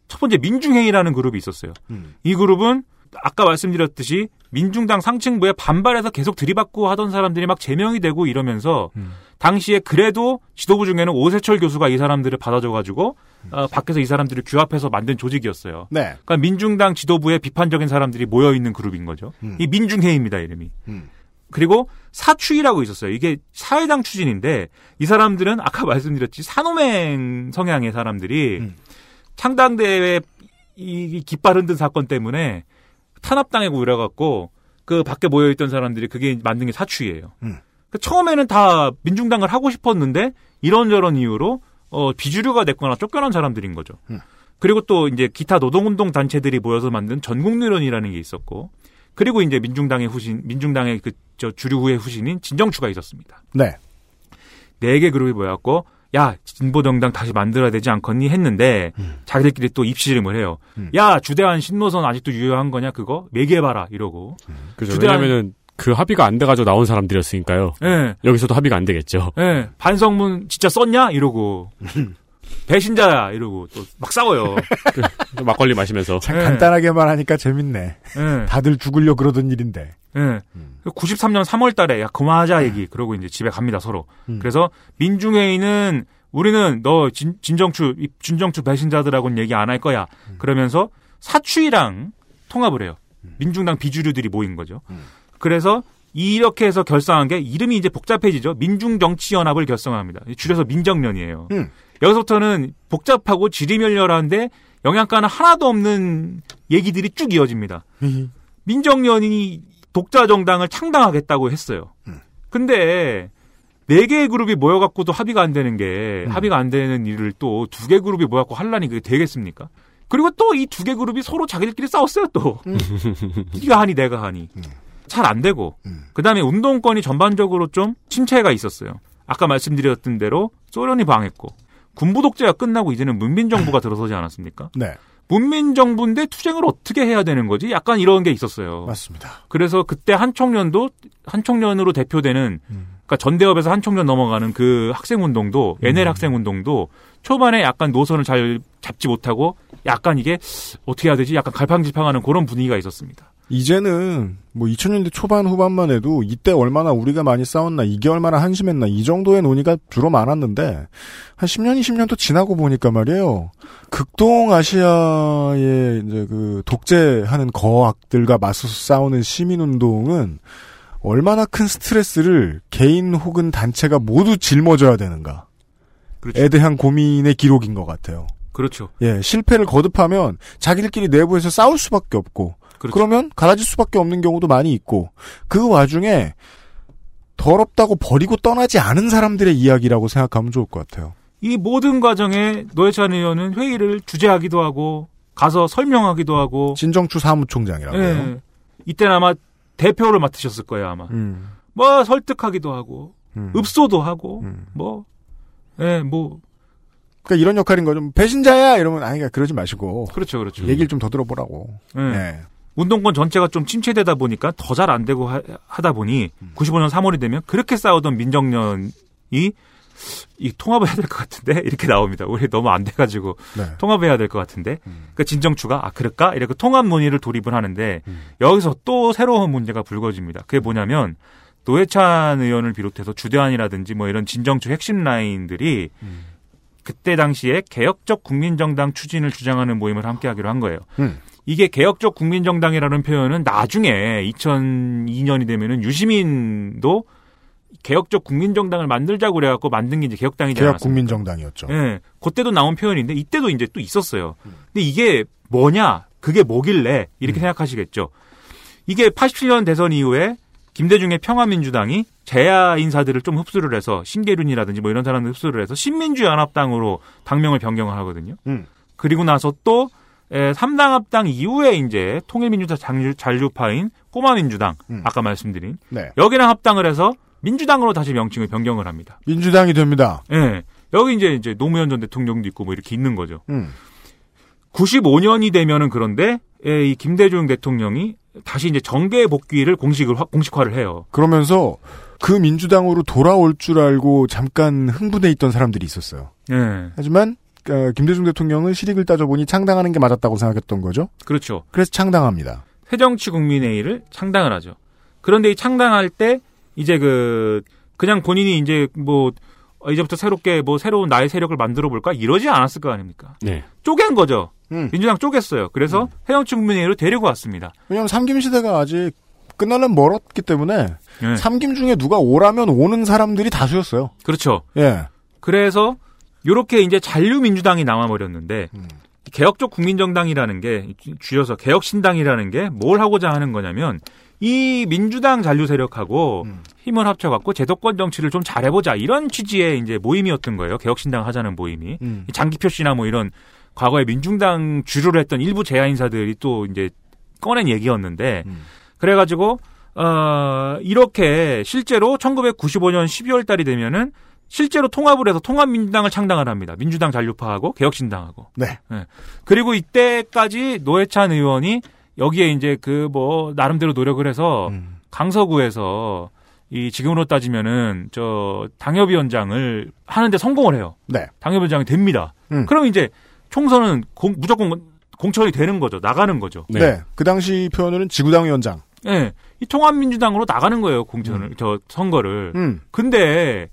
첫 번째 민중회의라는 그룹이 있었어요. 음. 이 그룹은 아까 말씀드렸듯이 민중당 상층부에 반발해서 계속 들이받고 하던 사람들이 막 제명이 되고 이러면서 음. 당시에 그래도 지도부 중에는 오세철 교수가 이 사람들을 받아줘가지고 어, 밖에서 이 사람들을 규합해서 만든 조직이었어요. 네. 그러니까 민중당 지도부에 비판적인 사람들이 모여 있는 그룹인 거죠. 음. 이 민중회의입니다 이름이. 음. 그리고 사추위라고 있었어요. 이게 사회당 추진인데 이 사람들은 아까 말씀드렸지 산호맹 성향의 사람들이 음. 창당대회 이 깃발 흔든 사건 때문에 탄압당하고 이래갖고 그 밖에 모여있던 사람들이 그게 만든 게 사추위예요. 음. 그 처음에는 다 민중당을 하고 싶었는데 이런저런 이유로 어, 비주류가 됐거나 쫓겨난 사람들인 거죠. 음. 그리고 또 이제 기타 노동운동 단체들이 모여서 만든 전국유련이라는 게 있었고 그리고 이제 민중당의 후신, 민중당의 그 저 주류후의 후신인 진정추가 있었습니다. 네. 네 개 그룹이 모였고 야 진보정당 다시 만들어야 되지 않겠니 했는데 자기들끼리 또 입시름을 해요. 음. 야 주대한 신노선 아직도 유효한 거냐 그거 매개해봐라 이러고. 그죠. 주대한- 왜냐면은 그 합의가 안 돼가지고 나온 사람들이었으니까요. 예, 여기서도 합의가 안 되겠죠. 예, 반성문 진짜 썼냐 이러고 배신자야 이러고 또 막 싸워요. 또 막걸리 마시면서. 참 네. 간단하게 말하니까 재밌네. 예, 다들 죽으려 그러던 일인데. 예. 93년 3월 달에 야, 그만하자 얘기. 그러고 이제 집에 갑니다, 서로. 음. 그래서 민중회의는 우리는 너 진, 진정추, 이 진정추 배신자들하고는 얘기 안 할 거야. 그러면서 사추위랑 통합을 해요. 민중당 비주류들이 모인 거죠. 그래서 이렇게 해서 결성한 게 이름이 이제 복잡해지죠. 민중정치연합을 결성합니다. 줄여서 민정련이에요. 음. 여기서부터는 복잡하고 지리멸렬한데 영양가는 하나도 없는 얘기들이 쭉 이어집니다. 민정련이 독자 정당을 창당하겠다고 했어요. 음. 근데 네 개의 그룹이 모여갖고도 합의가 안 되는 게 음. 합의가 안 되는 일을 또 두 개 그룹이 모여갖고 할라니 그게 되겠습니까? 그리고 또 이 두 개 그룹이 서로 자기들끼리 싸웠어요 또. 네가 하니 내가 하니. 잘안 되고. 음. 그다음에 운동권이 전반적으로 좀 침체가 있었어요. 아까 말씀드렸던 대로 소련이 방했고 군부 독재가 끝나고 이제는 문민 정부가 들어서지 않았습니까? 네. 문민 정부인데 투쟁을 어떻게 해야 되는 거지? 약간 이런 게 있었어요. 맞습니다. 그래서 그때 한총련도 한총련으로 대표되는 음. 그러니까 전대협에서 한총련 넘어가는 그 학생 운동도 NL 학생 운동도 초반에 약간 노선을 잘 잡지 못하고 약간 이게 어떻게 해야 되지? 약간 갈팡질팡하는 그런 분위기가 있었습니다. 이제는 뭐 2000년대 초반 후반만 해도 이때 얼마나 우리가 많이 싸웠나 이게 얼마나 한심했나 이 정도의 논의가 주로 많았는데 한 10년 20년 또 지나고 보니까 말이에요. 극동 아시아의 이제 그 독재하는 거악들과 맞서서 싸우는 시민 운동은 얼마나 큰 스트레스를 개인 혹은 단체가 모두 짊어져야 되는가에 그렇죠. 대한 고민의 기록인 것 같아요. 그렇죠. 예, 실패를 거듭하면 자기들끼리 내부에서 싸울 수밖에 없고 그렇죠. 그러면 갈라질 수밖에 없는 경우도 많이 있고 그 와중에 더럽다고 버리고 떠나지 않은 사람들의 이야기라고 생각하면 좋을 것 같아요. 이 모든 과정에 노회찬 의원은 회의를 주재하기도 하고 가서 설명하기도 하고 진정추 사무총장이라고요. 예. 이때는 아마 대표를 맡으셨을 거예요 아마. 음, 뭐 설득하기도 하고 음, 읍소도 하고 음. 뭐 예, 뭐 그러니까 이런 역할인 거죠. 배신자야 이러면 아니가 그러지 마시고 그렇죠, 그렇죠. 얘기를 좀 더 들어보라고. 예. 예. 운동권 전체가 좀 침체되다 보니까 더 잘 안 되고 하, 다 보니 95년 3월이 되면 그렇게 싸우던 민정련이 이 통합을 해야 될 것 같은데 이렇게 나옵니다. 우리 너무 안 돼가지고 네. 통합해야 될 것 같은데 그 진정추가 아 그럴까 이렇게 통합 논의를 돌입을 하는데 여기서 또 새로운 문제가 불거집니다. 그게 뭐냐면 노회찬 의원을 비롯해서 주대환이라든지 뭐 이런 진정추 핵심 라인들이 그때 당시에 개혁적 국민정당 추진을 주장하는 모임을 함께하기로 한 거예요. 음. 이게 개혁적 국민정당이라는 표현은 나중에 2002년이 되면은 유시민도 개혁적 국민정당을 만들자고 그래갖고 만든 게 이제 개혁당이지 개혁 않았습니까? 국민정당이었죠. 예, 그때도 나온 표현인데 이때도 이제 또 있었어요. 근데 이게 뭐냐, 그게 뭐길래 이렇게 생각하시겠죠. 이게 87년 대선 이후에 김대중의 평화민주당이 재야 인사들을 좀 흡수를 해서 신계륜이라든지 뭐 이런 사람들 흡수를 해서 신민주연합당으로 당명을 변경을 하거든요. 음. 그리고 나서 또 에, 3당 합당 이후에 이제 통일민주당 장류- 잔류파인 꼬마민주당 음. 아까 말씀드린 네. 여기랑 합당을 해서 민주당으로 다시 명칭을 변경을 합니다. 민주당이 됩니다. 예. 여기 이제 이제 노무현 전 대통령도 있고 뭐 이렇게 있는 거죠. 음. 95년이 되면은 그런데 예, 이 김대중 대통령이 다시 이제 정계 복귀를 공식을 화- 공식화를 해요. 그러면서 그 민주당으로 돌아올 줄 알고 잠깐 흥분해 있던 사람들이 있었어요. 예. 하지만 어, 김대중 대통령은 실익을 따져보니 창당하는 게 맞았다고 생각했던 거죠. 그렇죠. 그래서 창당합니다. 새정치 국민회의를 창당을 하죠. 그런데 이 창당할 때 이제 그 그냥 본인이 이제 뭐 어, 이제부터 새롭게 뭐 새로운 나의 세력을 만들어 볼까 이러지 않았을 거 아닙니까? 네. 쪼갠 거죠. 음. 민주당 쪼갰어요. 그래서 새정치 국민회의로 데리고 왔습니다. 왜냐하면 삼김 시대가 아직 끝나려면 멀었기 때문에 네. 삼김 중에 누가 오라면 오는 사람들이 다수였어요. 그렇죠. 예. 그래서 요렇게 이제 잔류민주당이 남아버렸는데 개혁적 국민정당이라는 게 줄여서 개혁신당이라는 게 뭘 하고자 하는 거냐면 이 민주당 잔류 세력하고 힘을 합쳐갖고 제도권 정치를 좀 잘해보자 이런 취지의 이제 모임이었던 거예요. 개혁신당 하자는 모임이 음. 장기표 씨나 뭐 이런 과거에 민중당 주류를 했던 일부 재야 인사들이 또 이제 꺼낸 얘기였는데 그래가지고 어 이렇게 실제로 1995년 12월 달이 되면은 실제로 통합을 해서 통합민주당을 창당을 합니다. 민주당 잔류파하고 개혁신당하고. 네. 그리고 이때까지 노회찬 의원이 여기에 이제 그 뭐 나름대로 노력을 해서 음. 강서구에서 이 지금으로 따지면은 저 당협위원장을 하는데 성공을 해요. 네. 당협위원장이 됩니다. 음. 그럼 이제 총선은 공- 무조건 공천이 되는 거죠. 나가는 거죠. 네. 그 당시 표현으로는 지구당 위원장. 예. 이 통합민주당으로 나가는 거예요, 공천을, 저 선거를. 음. 근데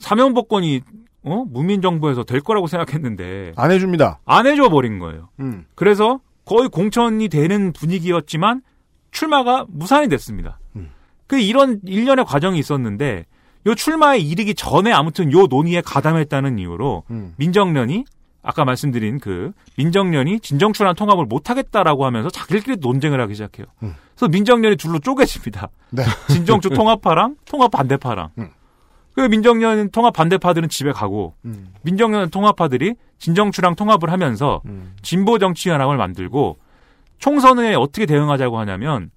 사면복권이 어? 문민정부에서 될 거라고 생각했는데 안 해줍니다. 안 해줘 버린 거예요. 음. 그래서 거의 공천이 되는 분위기였지만 출마가 무산이 됐습니다. 음. 그 이런 일련의 과정이 있었는데 요 출마에 이르기 전에 아무튼 요 논의에 가담했다는 이유로 음. 민정련이 아까 말씀드린 그 민정련이 진정출한 통합을 못하겠다라고 하면서 자기들끼리 논쟁을 하기 시작해요. 음. 그래서 민정련이 둘로 쪼개집니다. 네. 진정추 통합파랑 통합 반대파랑. 음. 그 민정련 통합 반대파들은 집에 가고 음. 민정련 통합파들이 진정추랑 통합을 하면서 음. 진보 정치 연합을 만들고 총선에 어떻게 대응하자고 하냐면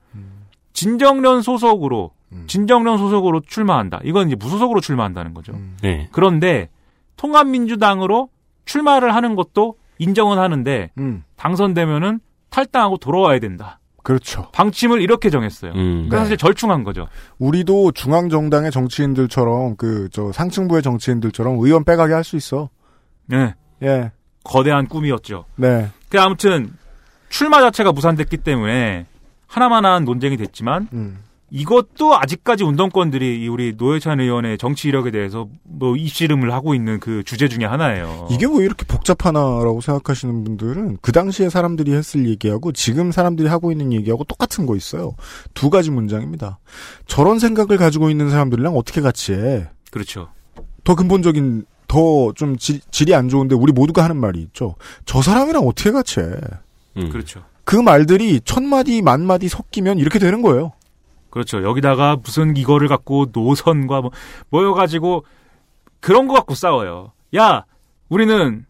진정련 소속으로 음. 진정련 소속으로 출마한다. 이건 이제 무소속으로 출마한다는 거죠. 음. 네. 그런데 통합민주당으로 출마를 하는 것도 인정은 하는데 음. 당선되면은 탈당하고 돌아와야 된다. 그렇죠. 방침을 이렇게 정했어요. 음. 그래서 사실 절충한 거죠. 우리도 중앙 정당의 정치인들처럼 그 저 상층부의 정치인들처럼 의원 빼가게 할 수 있어. 네. 예. 거대한 꿈이었죠. 네. 그 아무튼 출마 자체가 무산됐기 때문에 하나만한 논쟁이 됐지만 음. 이것도 아직까지 운동권들이 이 우리 노회찬 의원의 정치 이력에 대해서 뭐 입씨름을 하고 있는 그 주제 중에 하나예요. 이게 왜 이렇게 복잡하나라고 생각하시는 분들은 그 당시에 사람들이 했을 얘기하고 지금 사람들이 하고 있는 얘기하고 똑같은 거 있어요. 두 가지 문장입니다. 저런 생각을 가지고 있는 사람들이랑 어떻게 같이 해? 그렇죠. 더 근본적인 더 좀 질이 안 좋은데 우리 모두가 하는 말이 있죠. 저 사람이랑 어떻게 같이 해? 음. 그렇죠. 그 말들이 천 마디 만 마디 섞이면 이렇게 되는 거예요. 그렇죠. 여기다가 무슨 이거를 갖고 노선과 뭐 모여가지고 그런 거 갖고 싸워요. 야, 우리는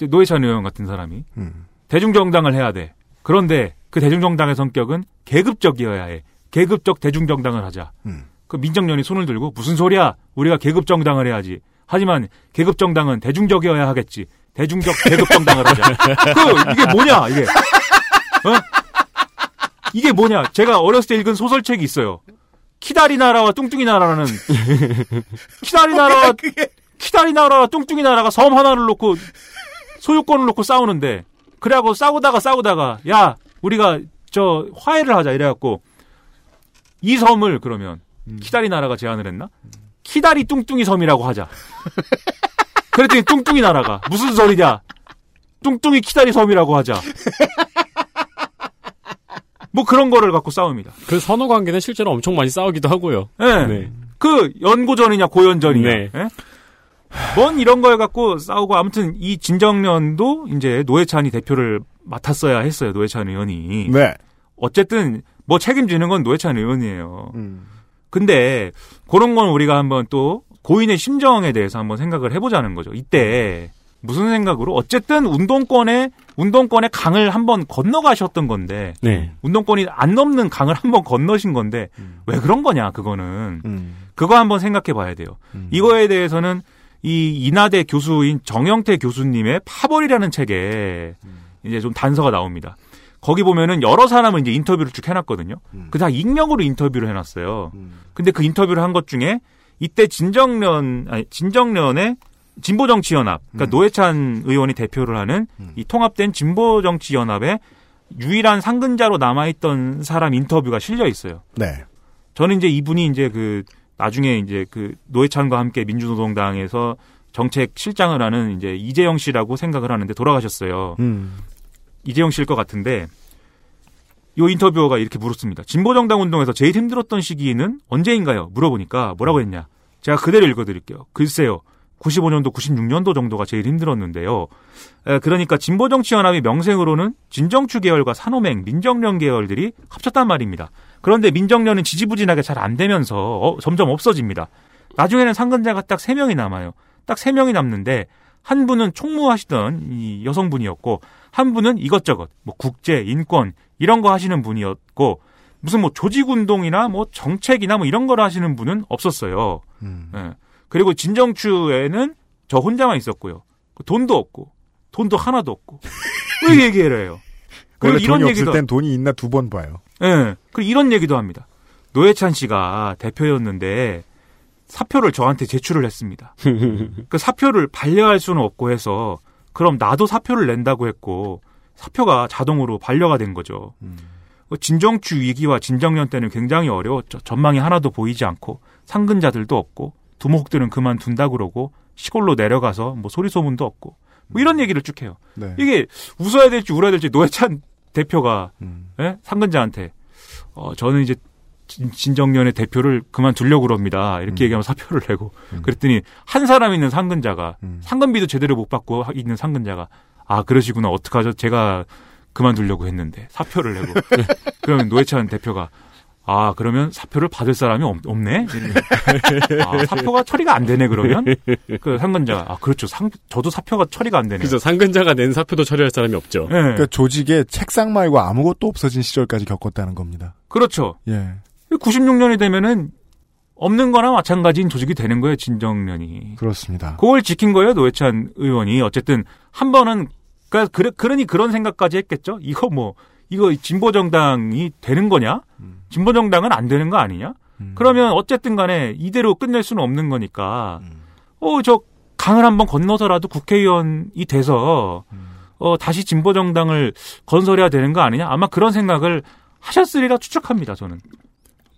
노회찬 의원 같은 사람이 음. 대중정당을 해야 돼. 그런데 그 대중정당의 성격은 계급적이어야 해. 계급적 대중정당을 하자. 음. 그 민정련이 손을 들고 무슨 소리야? 우리가 계급정당을 해야지. 하지만 계급정당은 대중적이어야 하겠지. 대중적 계급정당을 하자. 그 이게 뭐냐 이게? 어? 이게 뭐냐? 제가 어렸을 때 읽은 소설책이 있어요. 키다리 나라와 뚱뚱이 나라라는 키다리 나라와 키다리 나라와 뚱뚱이 나라가 섬 하나를 놓고 소유권을 놓고 싸우는데 그래갖고 싸우다가 싸우다가 야 우리가 저 화해를 하자 이래갖고 이 섬을 그러면 키다리 나라가 제안을 했나? 키다리 뚱뚱이 섬이라고 하자. 그랬더니 뚱뚱이 나라가 무슨 소리냐? 뚱뚱이 키다리 섬이라고 하자. 뭐 그런 거를 갖고 싸웁니다. 그 선호 관계는 실제로 엄청 많이 싸우기도 하고요. 예. 네. 그 연고전이냐 고연전이냐. 네. 예? 뭔 이런 거에 갖고 싸우고 아무튼 이 진정년도 이제 노회찬이 대표를 맡았어야 했어요. 노회찬 의원이. 네. 어쨌든 뭐 책임지는 건 노회찬 의원이에요. 음. 근데 그런 건 우리가 한번 또 고인의 심정에 대해서 한번 생각을 해보자는 거죠. 이때 무슨 생각으로 어쨌든 운동권에 운동권의 강을 한번 건너가셨던 건데 네. 운동권이 안 넘는 강을 한번 건너신 건데 왜 그런 거냐 그거는 음. 그거 한번 생각해 봐야 돼요. 이거에 대해서는 이 인하대 교수인 정영태 교수님의 파벌이라는 책에 이제 좀 단서가 나옵니다. 거기 보면은 여러 사람을 이제 인터뷰를 쭉 해놨거든요. 그다 익명으로 인터뷰를 해놨어요. 근데 그 인터뷰를 한 것 중에 이때 진정련, 아니, 진정련의 진보 정치 연합, 그러니까 노회찬 의원이 대표를 하는 이 통합된 진보 정치 연합의 유일한 상근자로 남아있던 사람 인터뷰가 실려 있어요. 네. 저는 이제 이분이 이제 그 나중에 이제 그 노회찬과 함께 민주노동당에서 정책 실장을 하는 이제 이재영 씨라고 생각을 하는데 돌아가셨어요. 음. 이재영 씨일 것 같은데 요 인터뷰어가 이렇게 물었습니다. 진보정당 운동에서 제일 힘들었던 시기는 언제인가요? 물어보니까 뭐라고 했냐? 제가 그대로 읽어드릴게요. 글쎄요. 95년도, 96년도 정도가 제일 힘들었는데요. 에, 그러니까 진보정치연합이 명생으로는 진정추 계열과 산호맹, 민정련 계열들이 합쳤단 말입니다. 그런데 민정련은 지지부진하게 잘 안 되면서 어, 점점 없어집니다. 나중에는 상근자가 딱 3명이 남아요. 딱 3명이 남는데 한 분은 총무하시던 이 여성분이었고 한 분은 이것저것 뭐 국제, 인권 이런 거 하시는 분이었고 무슨 뭐 조직운동이나 뭐 정책이나 뭐 이런 걸 하시는 분은 없었어요. 음. 예. 그리고 진정추에는 저 혼자만 있었고요. 돈도 없고 돈도 하나도 없고 왜 얘기를 해요? 그리고 이런 돈이 얘기도 없을 땐 돈이 있나 두 번 봐요. 예. 그리고 이런 얘기도 합니다. 노회찬 씨가 대표였는데 사표를 저한테 제출을 했습니다. 그 사표를 반려할 수는 없고 해서 그럼 나도 사표를 낸다고 했고 사표가 자동으로 반려가 된 거죠. 그 진정추 위기와 진정년 때는 굉장히 어려웠죠. 전망이 하나도 보이지 않고 상근자들도 없고 두목들은 그만둔다 그러고 시골로 내려가서 뭐 소리 소문도 없고 뭐 이런 얘기를 쭉 해요. 네. 이게 웃어야 될지 울어야 될지 노회찬 대표가 음. 예? 상근자한테 어 저는 이제 진- 진정년의 대표를 그만두려고 그럽니다. 이렇게 얘기하면 사표를 내고 그랬더니 한 사람 있는 상근자가 음. 상근비도 제대로 못 받고 하- 있는 상근자가 아 그러시구나 어떡하죠? 제가 그만두려고 했는데 사표를 내고 그러면 노회찬 대표가 아 그러면 사표를 받을 사람이 없, 없네. 이러면. 아, 사표가 처리가 안 되네 그러면 그 상근자가 아 그렇죠. 상 저도 사표가 처리가 안 되네. 그래서 상근자가 낸 사표도 처리할 사람이 없죠. 예. 그러니까 조직에 책상 말고 아무것도 없어진 시절까지 겪었다는 겁니다. 그렇죠. 예. 96년이 되면은 없는 거나 마찬가지인 조직이 되는 거예요, 진정년이. 그렇습니다. 그걸 지킨 거예요, 노회찬 의원이. 어쨌든 한 번은 그러니까 그러니 그런 생각까지 했겠죠. 이거 뭐 이거 진보 정당이 되는 거냐? 진보 정당은 안 되는 거 아니냐? 그러면 어쨌든 간에 이대로 끝낼 수는 없는 거니까 어 저 강을 한번 건너서라도 국회의원이 돼서 어 다시 진보 정당을 건설해야 되는 거 아니냐? 아마 그런 생각을 하셨으리라 추측합니다, 저는.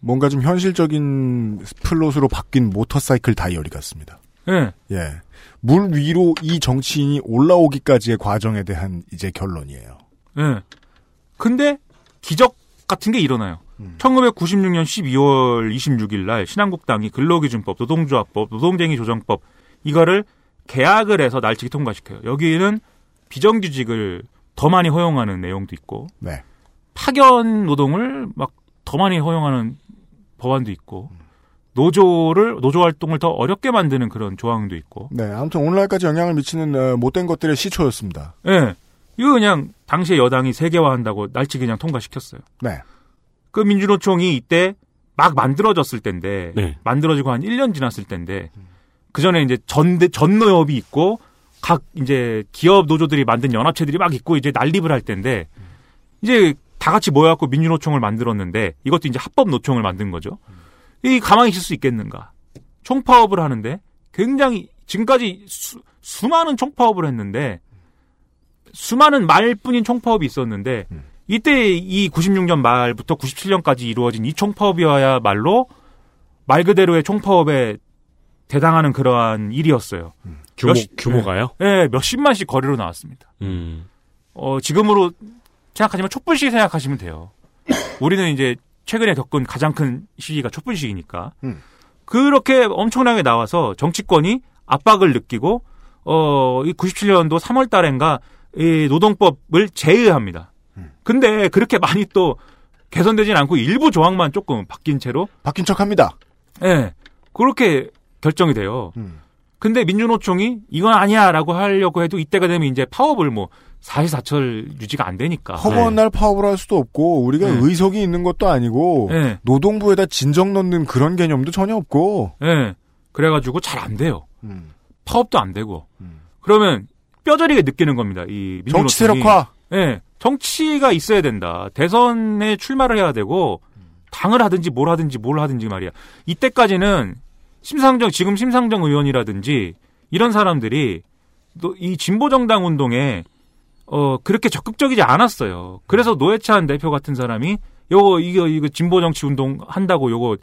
뭔가 좀 현실적인 플롯으로 바뀐 Motorcycle Diary 같습니다. 예. 예. 물 위로 이 정치인이 올라오기까지의 과정에 대한 이제 결론이에요. 예. 근데 기적 같은 게 일어나요. 1996년 12월 26일 날 신한국당이 근로기준법, 노동조합법, 노동쟁이 조정법 이거를 개학을 해서 날치기 통과시켜요. 여기는 비정규직을 더 많이 허용하는 내용도 있고 네. 파견 노동을 막 더 많이 허용하는 법안도 있고 노조를 노조 활동을 더 어렵게 만드는 그런 조항도 있고 네. 아무튼 오늘날까지 영향을 미치는 어, 못된 것들의 시초였습니다. 예. 이거 그냥 당시에 여당이 세계화한다고 날치 그냥 통과시켰어요. 네. 그 민주노총이 이때 막 만들어졌을 때인데 네. 만들어지고 한 1년 지났을 때인데 그 전에 이제 전대 전노협이 있고 각 이제 기업 노조들이 만든 연합체들이 막 있고 이제 난립을 할 때인데 이제 다 같이 모여갖고 민주노총을 만들었는데 이것도 이제 합법 노총을 만든 거죠. 이 가만히 있을 수 있겠는가? 총파업을 하는데 굉장히 지금까지 수, 수많은 총파업을 했는데 수많은 말뿐인 총파업이 있었는데 이때 이 96년 말부터 97년까지 이루어진 이 총파업이야말로 말 그대로의 총파업에 대당하는 그러한 일이었어요. 규모, 몇십- 규모가요? 예, 몇십만씩 거리로 나왔습니다. 음. 어, 지금으로 생각하지만 촛불시기 생각하시면 돼요. 우리는 이제 최근에 겪은 가장 큰 시기가 촛불시기니까. 음. 그렇게 엄청나게 나와서 정치권이 압박을 느끼고, 어, 이 97년도 3월 달엔가 이 노동법을 제의합니다. 근데 그렇게 많이 또 개선되진 않고 일부 조항만 조금 바뀐 채로, 바뀐 척 합니다. 예, 그렇게 결정이 돼요. 음. 근데 민주노총이 이건 아니야라고 하려고 해도 이때가 되면 이제 파업을 뭐 사실사철 유지가 안 되니까. 허무한 날 파업을 할 수도 없고 우리가 네. 의석이 있는 것도 아니고 네. 노동부에다 진정 넣는 그런 개념도 전혀 없고 예. 그래가지고 잘 안 돼요. 음. 파업도 안 되고. 그러면 뼈저리게 느끼는 겁니다. 이. 정치 세력화. 예. 정치가 있어야 된다. 대선에 출마를 해야 되고 당을 하든지 뭘 하든지 뭘 하든지 말이야. 이때까지는 심상정 지금 심상정 의원이라든지 이런 사람들이 또 이 진보 정당 운동에 어 그렇게 적극적이지 않았어요. 그래서 노회찬 대표 같은 사람이 요거 이거 이거 진보 정치 운동 한다고 요거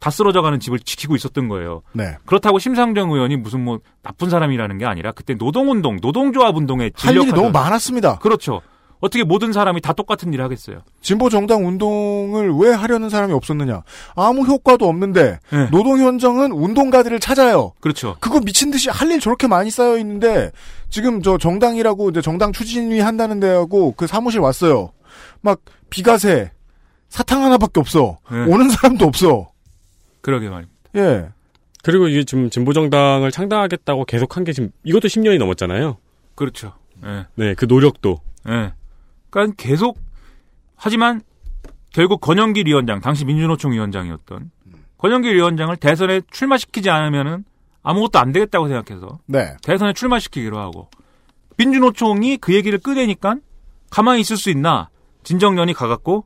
다 쓰러져가는 집을 지키고 있었던 거예요. 네. 그렇다고 심상정 의원이 무슨 뭐 나쁜 사람이라는 게 아니라 그때 노동운동, 노동조합 운동에 할 일이 너무 많았습니다. 그렇죠. 어떻게 모든 사람이 다 똑같은 일을 하겠어요? 진보 정당 운동을 왜 하려는 사람이 없었느냐? 아무 효과도 없는데 네. 노동 현장은 운동가들을 찾아요. 그렇죠. 그거 미친 듯이 할 일 저렇게 많이 쌓여 있는데 지금 저 정당이라고 이제 정당 추진위 한다는 데하고 그 사무실 왔어요. 막 비가세 사탕 하나밖에 없어. 네. 오는 사람도 없어. 그러게 말입니다. 예. 그리고 이게 지금 진보정당을 창당하겠다고 계속 한 게 지금 이것도 10년이 넘었잖아요. 그렇죠. 예. 네, 그 노력도. 예. 그러니까 계속 하지만 결국 권영길 위원장, 당시 민주노총 위원장이었던 권영길 위원장을 대선에 출마시키지 않으면은 아무것도 안 되겠다고 생각해서 네. 대선에 출마시키기로 하고 민주노총이 그 얘기를 꺼내니까 가만히 있을 수 있나 진정련이 가갖고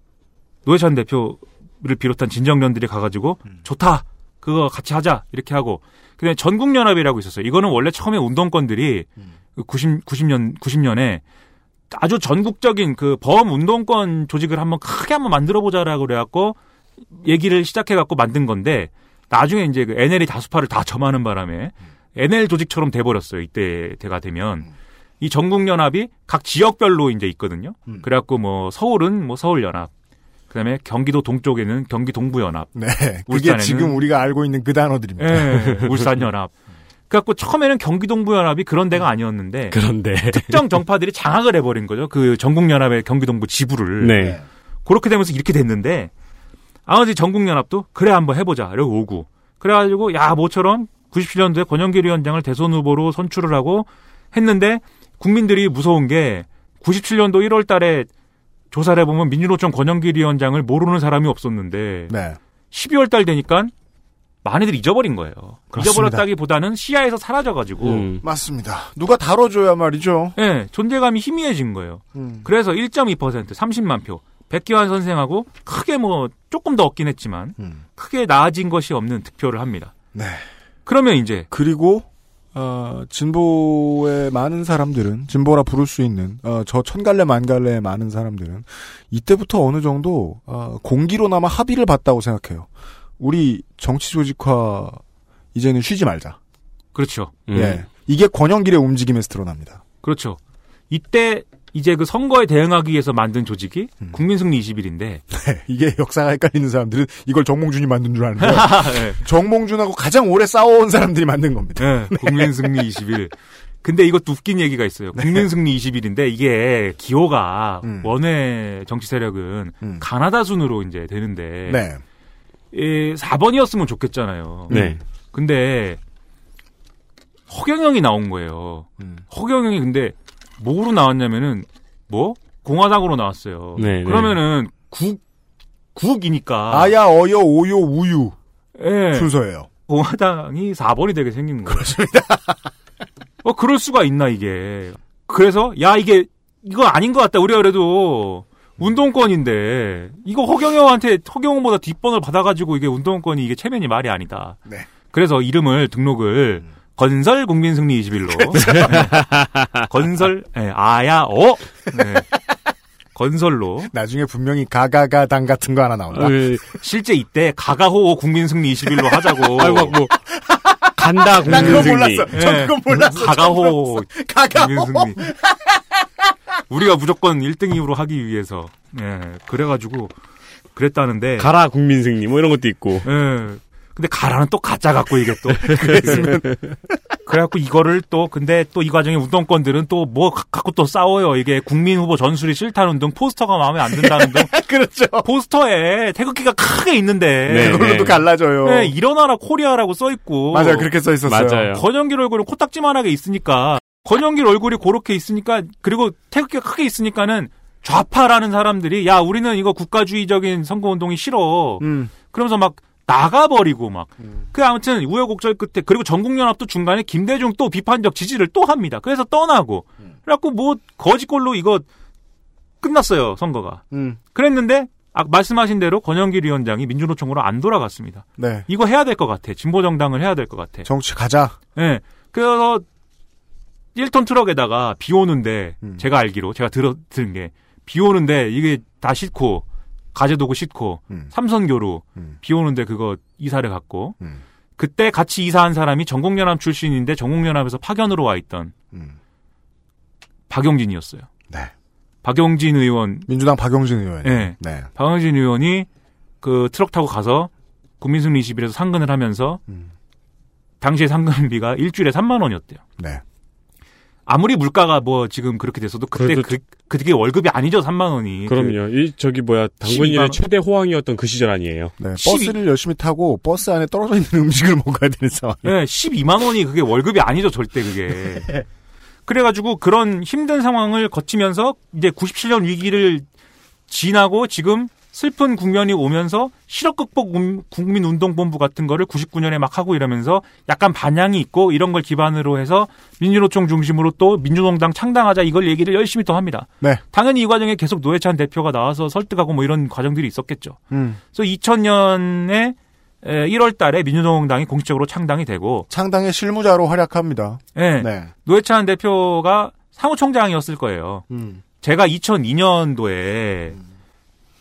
노회찬 대표 를 비롯한 진정련들이 가가지고 좋다 그거 같이 하자 이렇게 하고 그다음에 전국연합이라고 있었어요. 이거는 원래 처음에 운동권들이 90 90년 90년에 아주 전국적인 그 범운동권 조직을 한번 크게 한번 만들어 보자라고 그래갖고 얘기를 시작해갖고 만든 건데 나중에 이제 그 NL이 다수파를 다 점하는 바람에 NL 조직처럼 돼버렸어요. 이때 때가 되면 이 전국연합이 각 지역별로 이제 있거든요. 그래갖고 뭐 서울은 뭐 서울연합, 그다음에 경기도 동쪽에는 경기 동부연합, 네. 그게 울산에는 지금 우리가 알고 있는 그 단어들입니다. 예, 울산연합. 그래갖고 처음에는 경기동부연합이 그런 데가 아니었는데 그런데. 특정 정파들이 장악을 해버린 거죠. 그 전국연합의 경기동부 지부를. 네. 그렇게 되면서 이렇게 됐는데 아버지 전국연합도 그래 한번 해보자. 이러고 오고. 그래가지고 야 모처럼 97년도에 권영길 위원장을 대선 후보로 선출을 하고 했는데 국민들이 무서운 게 97년도 1월 달에 조사를 해보면 민주노총 권영길 위원장을 모르는 사람이 없었는데 네. 12월 달 되니까 많이들 잊어버린 거예요. 그렇습니다. 잊어버렸다기보다는 시야에서 사라져가지고 음. 맞습니다. 누가 다뤄줘야 말이죠. 예, 존재감이 희미해진 거예요. 음. 그래서 1.2% 30만 표. 백기환 선생하고 크게 뭐 조금 더 얻긴 했지만 음. 크게 나아진 것이 없는 득표를 합니다. 네. 그러면 이제 그리고 어, 진보의 많은 사람들은 진보라 부를 수 있는 어, 저 천갈래 만갈래의 많은 사람들은 이때부터 어느 정도 어, 공기로나마 합의를 봤다고 생각해요. 우리 정치 조직화 이제는 쉬지 말자. 그렇죠. 음. 예, 이게 권영길의 움직임에서 드러납니다. 그렇죠. 이때 이제 그 선거에 대응하기 위해서 만든 조직이 음. 국민승리 21인데 네, 이게 역사가 헷갈리는 사람들은 이걸 정몽준이 만든 줄 아는데 네. 정몽준하고 가장 오래 싸워온 사람들이 만든 겁니다. 네, 국민승리 21. 근데 이것도 웃긴 얘기가 있어요. 국민승리 21인데 이게 기호가 음. 원외 정치 세력은 음. 가나다 순으로 이제 되는데 네. 예, 4번이었으면 좋겠잖아요. 네. 근데 허경영이 나온 거예요. 음. 허경영이 근데 뭐로 나왔냐면은 뭐 공화당으로 나왔어요. 네, 그러면은 국 국이니까 아야 어여 오요 우유 예, 순서예요. 공화당이 4번이 되게 생긴 거예요. 그렇습니다. 어 그럴 수가 있나 이게. 그래서 야 이게 이거 아닌 것 같다. 우리가 그래도 운동권인데 이거 허경영한테 허경영보다 뒷번을 받아가지고 이게 운동권이 이게 체면이 말이 아니다. 네. 그래서 이름을 등록을 건설 국민 승리 21로 건설 예, 아야 어 네. 건설로 나중에 분명히 가가가 당 같은 거 하나 나온다. 어, 예. 실제 이때 가가호 국민 승리 21로 하자고 아이고, 뭐. 간다, 난 그거 국민 승리. 몰랐어. 전 예. 그거 몰랐어. 가가호 가가호. 국민 승리. 우리가 무조건 1등으로 하기 위해서. 예. 그래가지고 그랬다는데. 가라, 국민 승리. 뭐 이런 것도 있고. 예. 근데 가라는 또 가짜 갖고 이게 또. 그랬으면. 그래갖고 이거를 또 근데 또 이 과정에 운동권들은 또 뭐 갖고 또 싸워요. 이게 국민 후보 전술이 싫다는 등 포스터가 마음에 안 든다는 등 그렇죠. 포스터에 태극기가 크게 있는데 네. 그걸로도 갈라져요. 네, 일어나라 코리아라고 써 있고 맞아요. 그렇게 써 있었어요. 맞아요. 권영길 얼굴은 코딱지만하게 있으니까 권영길 얼굴이 그렇게 있으니까 그리고 태극기가 크게 있으니까는 좌파라는 사람들이 야 우리는 이거 국가주의적인 선거운동이 싫어 음. 그러면서 막 나가버리고 막그 아무튼 우여곡절 끝에 그리고 전국연합도 중간에 김대중 또 비판적 지지를 또 합니다 그래서 떠나고 그래갖고 뭐 거짓골로 이거 끝났어요 선거가 음. 그랬는데 아, 말씀하신 대로 권영길 위원장이 민주노총으로 안 돌아갔습니다 네. 이거 해야 될 것 같아 진보정당을 해야 될 것 같아 정치 가자. 예. 그래서 1톤 트럭에다가 비 오는데 음. 제가 알기로 제가 들어 들은 게 비 오는데 이게 다 싣고 가재도구 싣고 음. 삼선교로 음. 비 오는데 그거 이사를 갔고 음. 그때 같이 이사한 사람이 전국연합 출신인데 전국연합에서 파견으로 와 있던 음. 박용진이었어요. 네. 박용진 의원, 민주당 박용진 의원. 네. 네. 박용진 의원이 그 트럭 타고 가서 국민승리 21에서 상근을 하면서 음. 당시에 상근비가 일주일에 3만 원이었대요. 네. 아무리 물가가 뭐 지금 그렇게 됐어도 그때 그, 그게 월급이 아니죠 3만 원이. 그럼요. 이 저기 뭐야 12만 당군일의 원. 최대 호황이었던 그 시절 아니에요. 네. 12 버스를 열심히 타고 버스 안에 떨어져 있는 음식을 먹어야 되는 상황. 그, 네, 12만 원이 그게 월급이 아니죠 절대 그게. 그래가지고 그런 힘든 상황을 거치면서 이제 97년 위기를 지나고 지금 슬픈 국면이 오면서 실업 극복 음- 국민운동본부 같은 거를 99년에 막 하고 이러면서 약간 반향이 있고 이런 걸 기반으로 해서 민주노총 중심으로 또 민주노당 창당하자 이걸 얘기를 열심히 또 합니다. 네. 당연히 이 과정에 계속 노회찬 대표가 나와서 설득하고 뭐 이런 과정들이 있었겠죠. 음. 그래서 2000년에 1월 달에 민주노동당이 공식적으로 창당이 되고 창당의 실무자로 활약합니다. 예, 네. 노회찬 대표가 사무총장이었을 거예요. 음. 제가 2002년도에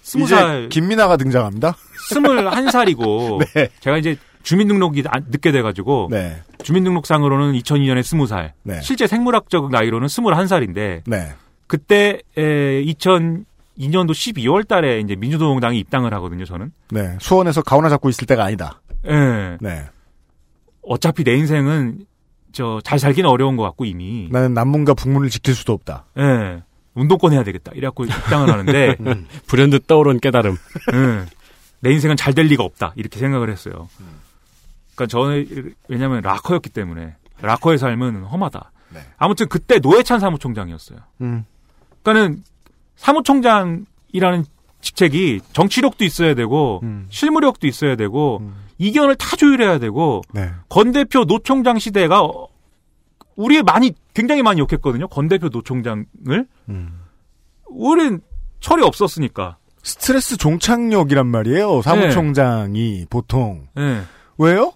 스무 살, 김민아가 등장합니다. 스물한 살이고 네. 제가 이제 주민등록이 안- 늦게 돼가지고 네. 주민등록상으로는 2002년에 스무 살, 네. 실제 생물학적 나이로는 스물한 살인데 네. 그때 2002년도 12월 달에 이제 민주노동당이 입당을 하거든요. 저는. 네. 수원에서 가오나 잡고 있을 때가 아니다. 예. 네. 어차피 내 인생은 저 잘 살기는 어려운 것 같고 이미. 나는 남문과 북문을 지킬 수도 없다. 예. 운동권 해야 되겠다. 이래갖고 입당을 하는데 불현듯 떠오른 깨달음. 예. 내 인생은 잘 될 리가 없다. 이렇게 생각을 했어요. 그러니까 저는 왜냐하면 락커였기 때문에 락커의 삶은 험하다. 네. 아무튼 그때 노회찬 사무총장이었어요. 음. 그러니까는 사무총장이라는 직책이 정치력도 있어야 되고 음. 실무력도 있어야 되고 음. 이견을 다 조율해야 되고 네. 건 대표 노총장 시대가 어, 우리 많이 굉장히 많이 욕했거든요. 건 대표 노총장을 음. 우린 철이 없었으니까. 스트레스 종착역이란 말이에요. 사무총장이 보통. 예. 왜요?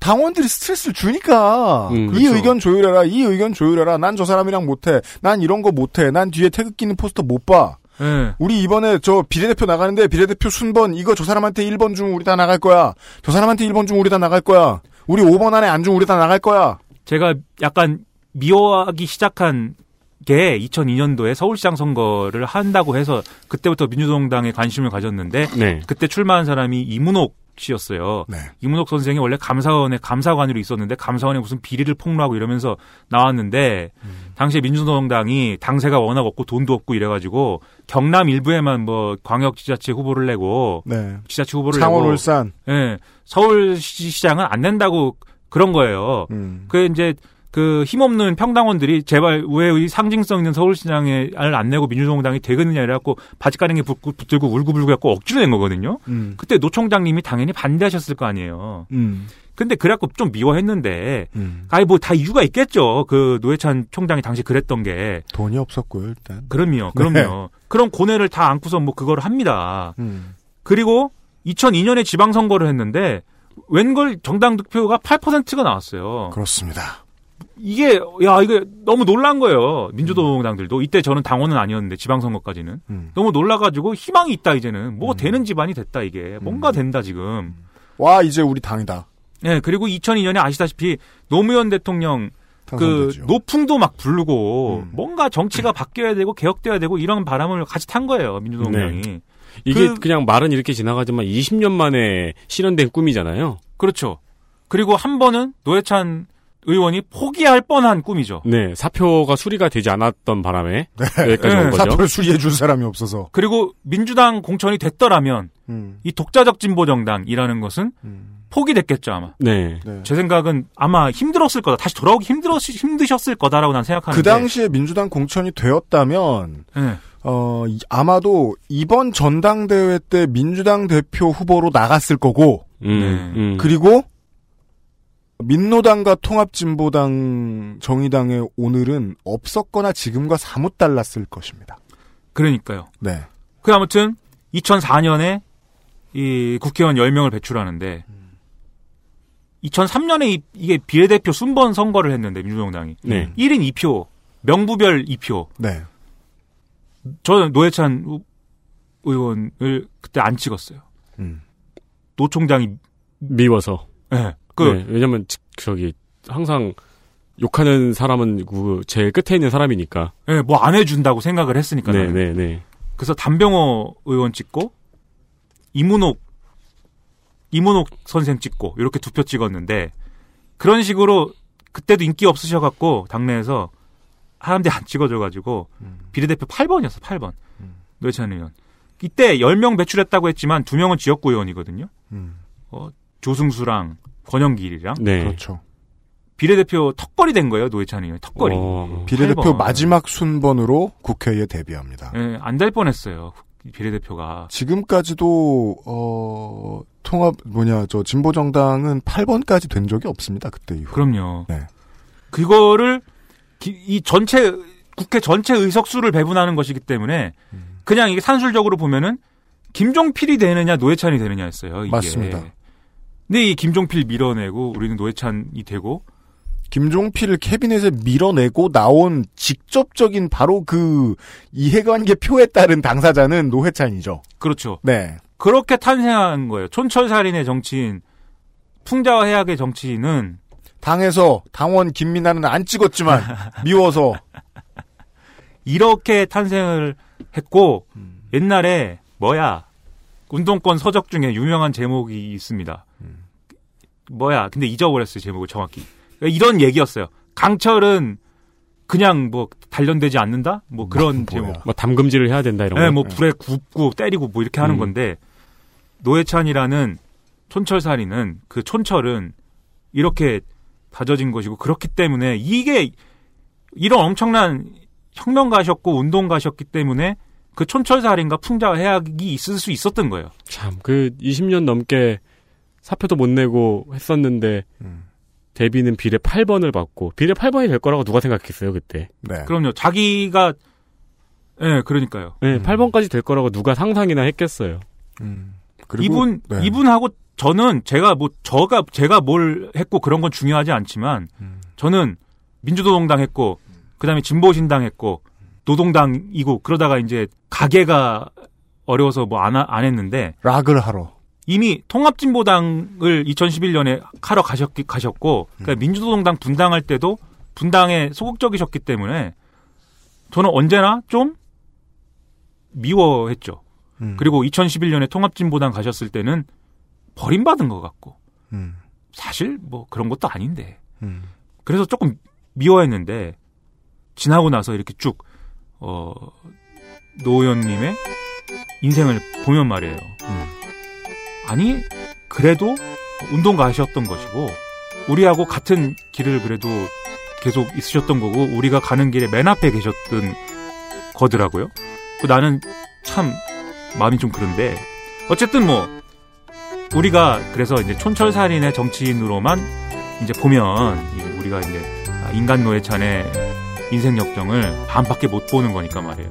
당원들이 스트레스를 주니까 음, 이 그렇죠. 의견 조율해라 이 의견 조율해라 난 저 사람이랑 못해 난 이런 거 못해 난 뒤에 태극기 있는 포스터 못봐 예. 우리 이번에 저 비례대표 나가는데 비례대표 순번 이거 저 사람한테 1번 중 우리 다 나갈 거야 저 사람한테 1번 중 우리 다 나갈 거야 우리 5번 안에 안중 우리 다 나갈 거야 제가 약간 미워하기 시작한 게 2002년도에 서울시장 선거를 한다고 해서 그때부터 민주동당에 관심을 가졌는데 네. 그때 출마한 사람이 이문옥 씨였어요. 네. 이문옥 선생이 원래 감사원에 감사관으로 있었는데 감사원에 무슨 비리를 폭로하고 이러면서 나왔는데 당시에 민주노동당이 당세가 워낙 없고 돈도 없고 이래가지고 경남 일부에만 뭐 광역지자체 후보를 내고 네 지자체 후보를 창원 내고 울산 예, 서울시장은 안 된다고 그런 거예요. 음. 그 이제 그 힘없는 평당원들이 제발 왜이 상징성 있는 서울시장을 안 내고 민주노동당이 되겠느냐 이래갖고 바지가랑이 붙들고 울고불고 해갖고 억지로 낸 거거든요. 음. 그때 노 총장님이 당연히 반대하셨을 거 아니에요. 음. 근데 그래갖고 좀 미워했는데 음. 아니 뭐 다 이유가 있겠죠. 그 노회찬 총장이 당시 그랬던 게 돈이 없었고요 일단 그럼요, 그럼요. 네. 그런 고뇌를 다 안고서 뭐 그거를 합니다. 음. 그리고 2002년에 지방선거를 했는데 웬걸 정당 득표가 8%가 나왔어요. 그렇습니다 이게 야 이게 너무 놀란 거예요. 민주노동당들도 이때 저는 당원은 아니었는데 지방선거까지는 음. 너무 놀라가지고 희망이 있다 이제는 뭐 음. 되는 집안이 됐다 이게 뭔가 된다 지금. 와 이제 우리 당이다 네 그리고 2002년에 아시다시피 노무현 대통령 그 당선되죠. 노풍도 막 부르고 음. 뭔가 정치가 바뀌어야 되고 개혁돼야 되고 이런 바람을 같이 탄 거예요 민주노동당이. 이게 그- 그... 냥 말은 이렇게 지나가지만 20년 만에 실현된 꿈이잖아요. 그렇죠. 그리고 한 번은 노회찬 의원이 포기할 뻔한 꿈이죠. 네, 사표가 수리가 되지 않았던 바람에 여기까지 네, 온 거죠. 사표를 수리해 줄 사람이 없어서 그리고 민주당 공천이 됐더라면 음. 이 독자적 진보 정당이라는 것은 음. 포기됐겠죠 아마. 네. 네. 제 생각은 아마 힘들었을 거다. 다시 돌아오기 힘들었 힘드셨을 거다라고 난 생각하는데. 그 당시에 민주당 공천이 되었다면 네. 어, 이- 아마도 이번 전당대회 때 민주당 대표 후보로 나갔을 거고, 음, 네. 음. 그리고 민노당과 통합진보당 정의당의 오늘은 없었거나 지금과 사뭇 달랐을 것입니다. 그러니까요. 네. 그 아무튼 2004년에 이 국회의원 10명을 배출하는데 2003년에 이, 이게 비례대표 순번 선거를 했는데 민주노동당이 네. 1인 2표 명부별 2표 네. 저는 노회찬 우- 의원을 그때 안 찍었어요. 음. 노 총장이 미워서. 예. 그 네, 왜냐면 지- 저기 항상 욕하는 사람은 그 제일 끝에 있는 사람이니까. 예, 뭐안 해준다고 생각을 했으니까. 네. 네, 네. 그래서 담병호 의원 찍고 이문옥 이문옥 선생 찍고 이렇게 두 표 찍었는데 그런 식으로 그때도 인기 없으셔갖고 당내에서 사람들이 안 찍어줘가지고 비례대표 8번이었어 8번 노회찬 의원 이때 10명 배출했다고 했지만 2명은 지역구 의원이거든요 음. 어, 조승수랑 권영길이랑 네. 그렇죠. 비례대표 턱걸이 된 거예요 노회찬 의원 턱걸이 어, 비례대표 8번. 마지막 순번으로 국회에 데뷔합니다. 예, 안될 뻔했어요 비례대표가 지금까지도 어 통합 뭐냐 저 진보 정당은 8번까지 된 적이 없습니다. 그때 이후. 그럼요. 네. 그거를 기- 이 전체 국회 전체 의석수를 배분하는 것이기 때문에 음. 그냥 이게 산술적으로 보면은 김종필이 되느냐 노회찬이 되느냐였어요. 이게. 맞습니다. 근데 이 김종필 밀어내고 우리는 노회찬이 되고 김종필을 캐비넷에 밀어내고 나온 직접적인 바로 그 이해관계 표에 따른 당사자는 노회찬이죠. 그렇죠. 네. 그렇게 탄생한 거예요. 촌철살인의 정치인 풍자와 해악의 정치인은 당에서 당원 김민아는 안 찍었지만 미워서 이렇게 탄생을 했고 옛날에 뭐야 운동권 서적 중에 유명한 제목이 있습니다. 뭐야 근데 잊어버렸어요 제목을 정확히 그러니까 이런 얘기였어요. 강철은 그냥 뭐 단련되지 않는다 뭐 그런 제목. 뭐 담금질을 해야 된다 이런 네, 거. 뭐 불에 굽고 때리고 뭐 이렇게 하는 음. 건데 노회찬이라는 촌철살인은 그 촌철은 이렇게 다져진 것이고 그렇기 때문에 이게 이런 엄청난 혁명가셨고 운동가셨기 때문에 그 촌철살인과 풍자와 해악이 있을 수 있었던 거예요. 참, 그 20년 넘게 사표도 못 내고 했었는데 음. 데뷔는 비례 8번을 받고 비례 8번이 될 거라고 누가 생각했어요 그때? 네. 그럼요. 자기가 예, 그러니까요. 네, 음. 8번까지 될 거라고 누가 상상이나 했겠어요. 음. 그리고 이분 네. 이분하고 저는 제가 뭐 저가 제가 뭘 했고 그런 건 중요하지 않지만 음. 저는 민주노동당 했고 그다음에 진보신당 했고 노동당이고 그러다가 이제 가게가 어려워서 뭐안 안 했는데 락을 하러 이미 통합진보당을 2011년에 하러 가셨기, 가셨고 그러니까 민주노동당 분당할 때도 분당에 소극적이셨기 때문에 저는 언제나 좀 미워했죠. 음. 그리고 2011년에 통합진보당 가셨을 때는 버림받은 것 같고 음. 사실 뭐 그런 것도 아닌데 음. 그래서 조금 미워했는데 지나고 나서 이렇게 쭉 어, 노 의원님의 인생을 보면 말이에요. 아니 그래도 운동가셨던 것이고 우리하고 같은 길을 그래도 계속 있으셨던 거고 우리가 가는 길에 맨 앞에 계셨던 거더라고요. 그 나는 참 마음이 좀 그런데 어쨌든 뭐 우리가 그래서 이제 촌철살인의 정치인으로만 이제 보면 이 우리가 이제 인간 노예찬의 인생 역정을 반밖에 못 보는 거니까 말이에요.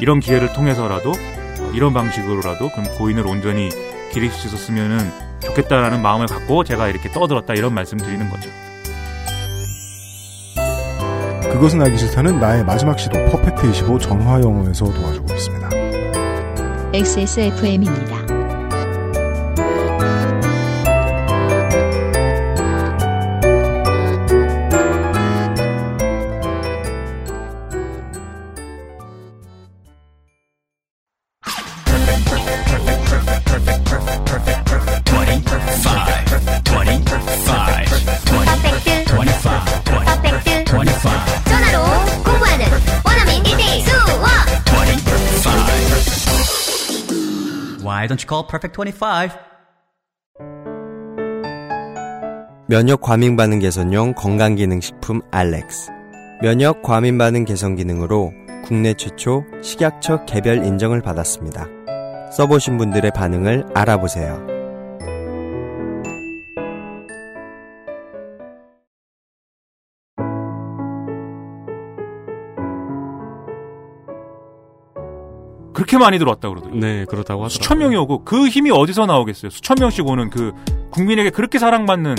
이런 기회를 통해서라도 어, 이런 방식으로라도 그럼 고인을 온전히 기릴 수 있었으면은 좋겠다라는 마음을 갖고 제가 이렇게 떠들었다 이런 말씀 드리는 거죠. 그것은 알기 싫다는 나의 마지막 시도 퍼펙트 25 정화영어에서 도와주고 있습니다. XSFM입니다. Don't you call Perfect 25? 면역 과민 반응 개선용 건강 기능 식품 알렉스. 면역 과민 반응 개선 기능으로 국내 최초 식약처 개별 인정을 받았습니다. 써보신 분들의 반응을 알아보세요. 그렇게 많이 들어왔다 그러더라고요. 네, 그렇다고 하더라고요. 수천 명이 오고 그 힘이 어디서 나오겠어요? 수천 명씩 오는 그 국민에게 그렇게 사랑받는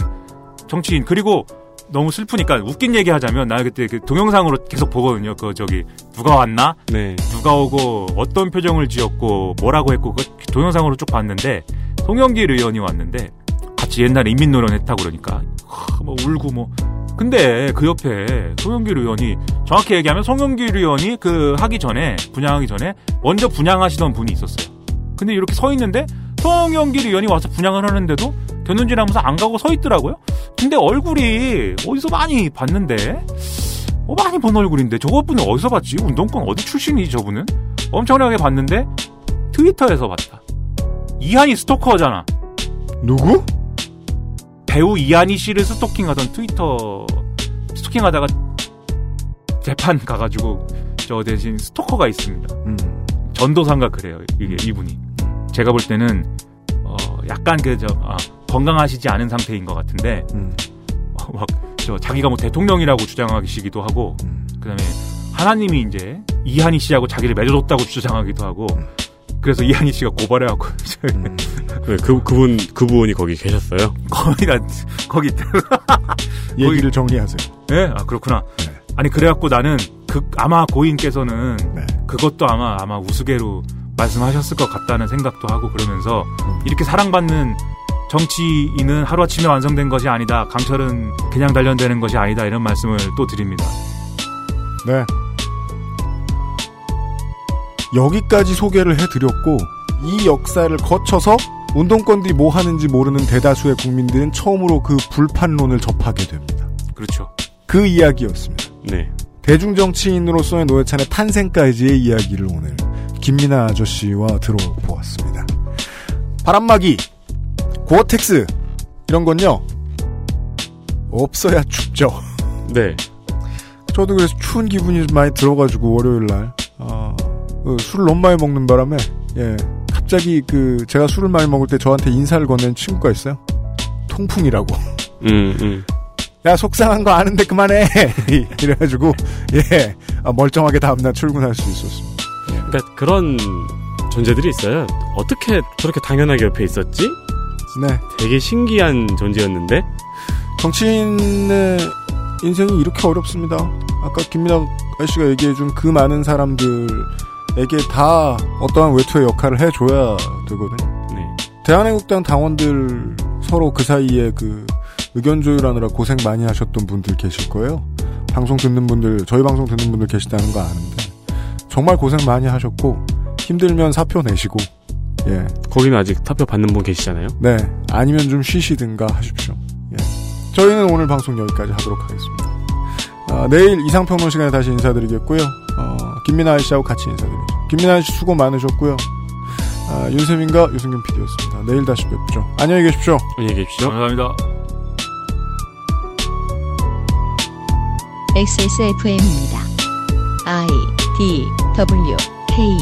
정치인 그리고 너무 슬프니까 웃긴 얘기 하자면 나 그때 그 동영상으로 계속 보거든요. 그 저기 누가 왔나? 네. 누가 오고 어떤 표정을 지었고 뭐라고 했고 그 동영상으로 쭉 봤는데 송영길 의원이 왔는데 같이 옛날에 인민노련 했다고 그러니까 하, 뭐 울고 뭐 근데 그 옆에 송영길 의원이 정확히 얘기하면 송영길 의원이 그 하기 전에 분양하기 전에 먼저 분양하시던 분이 있었어요. 근데 이렇게 서 있는데 송영길 의원이 와서 분양을 하는데도 견눈질하면서 안 가고 서 있더라고요. 근데 얼굴이 어디서 많이 봤는데 어 많이 본 얼굴인데 저분은 어디서 봤지? 운동권 어디 출신이지 저분은? 엄청나게 봤는데 트위터에서 봤다. 이한이 스토커잖아. 누구? 배우 이한희 씨를 스토킹하던 트위터 스토킹하다가 재판 가가지고 저 대신 스토커가 있습니다. 음. 전도사인가 그래요. 이게 이분이. 제가 볼 때는 어 약간 그저 아, 건강하시지 않은 상태인 것 같은데 음. 어, 막저 자기가 뭐 대통령이라고 주장하시기도 하고 음. 그다음에 하나님이 이제 이한희 씨하고 자기를 맺어줬다고 주장하기도 하고 그래서 이한희 씨가 고발해갖고 그, 그, 그분, 그분이 거기 계셨어요? 거기다 거기 얘기를 정리하세요. 네, 아 그렇구나. 아니 그래갖고 나는 그 아마 고인께서는 네. 그것도 아마 아마 우스개로 말씀하셨을 것 같다는 생각도 하고 그러면서 이렇게 사랑받는 정치인은 하루아침에 완성된 것이 아니다. 강철은 그냥 단련되는 것이 아니다. 이런 말씀을 또 드립니다. 네. 여기까지 소개를 해드렸고 이 역사를 거쳐서 운동권들이 뭐 하는지 모르는 대다수의 국민들은 처음으로 그 불판론을 접하게 됩니다. 그렇죠. 그 이야기였습니다. 네. 대중정치인으로서의 노회찬의 탄생까지의 이야기를 오늘 김민아 아저씨와 들어보았습니다. 바람막이, 고어텍스 이런 건요 없어야 춥죠. 네. 저도 그래서 추운 기분이 많이 들어가지고 월요일 날 어, 그 술을 너무 많이 먹는 바람에 예 갑자기 그 제가 술을 많이 먹을 때 저한테 인사를 건넨 친구가 있어요. 통풍이라고. 음, 음. 야 속상한 거 아는데 그만해. 이래가지고 예 아, 멀쩡하게 다음날 출근할 수 있었습니다. 그러니까 그런 존재들이 있어요. 어떻게 저렇게 당연하게 옆에 있었지? 네. 되게 신기한 존재였는데. 정치인의 인생이 이렇게 어렵습니다. 아까 김민아 씨가 얘기해준 그 많은 사람들 에게 다 어떠한 외투의 역할을 해줘야 되거든요. 네. 대한애국당 당원들 서로 그 사이에 그 의견 조율하느라 고생 많이 하셨던 분들 계실 거예요. 방송 듣는 분들, 저희 방송 듣는 분들 계시다는 거 아는데 정말 고생 많이 하셨고 힘들면 사표 내시고 예. 거기는 아직 사표 받는 분 계시잖아요. 네. 아니면 좀 쉬시든가 하십시오. 예. 저희는 오늘 방송 여기까지 하도록 하겠습니다. 아, 내일 이상평론 시간에 다시 인사드리겠고요. 어, 김민아 씨하고 같이 인사드리죠. 김민아 씨 수고 많으셨고요. 아, 윤세민과 유승균 PD였습니다. 내일 다시 뵙죠. 안녕히 계십시오. 안녕히 계십시오. 감사합니다. XSFM입니다. I D W K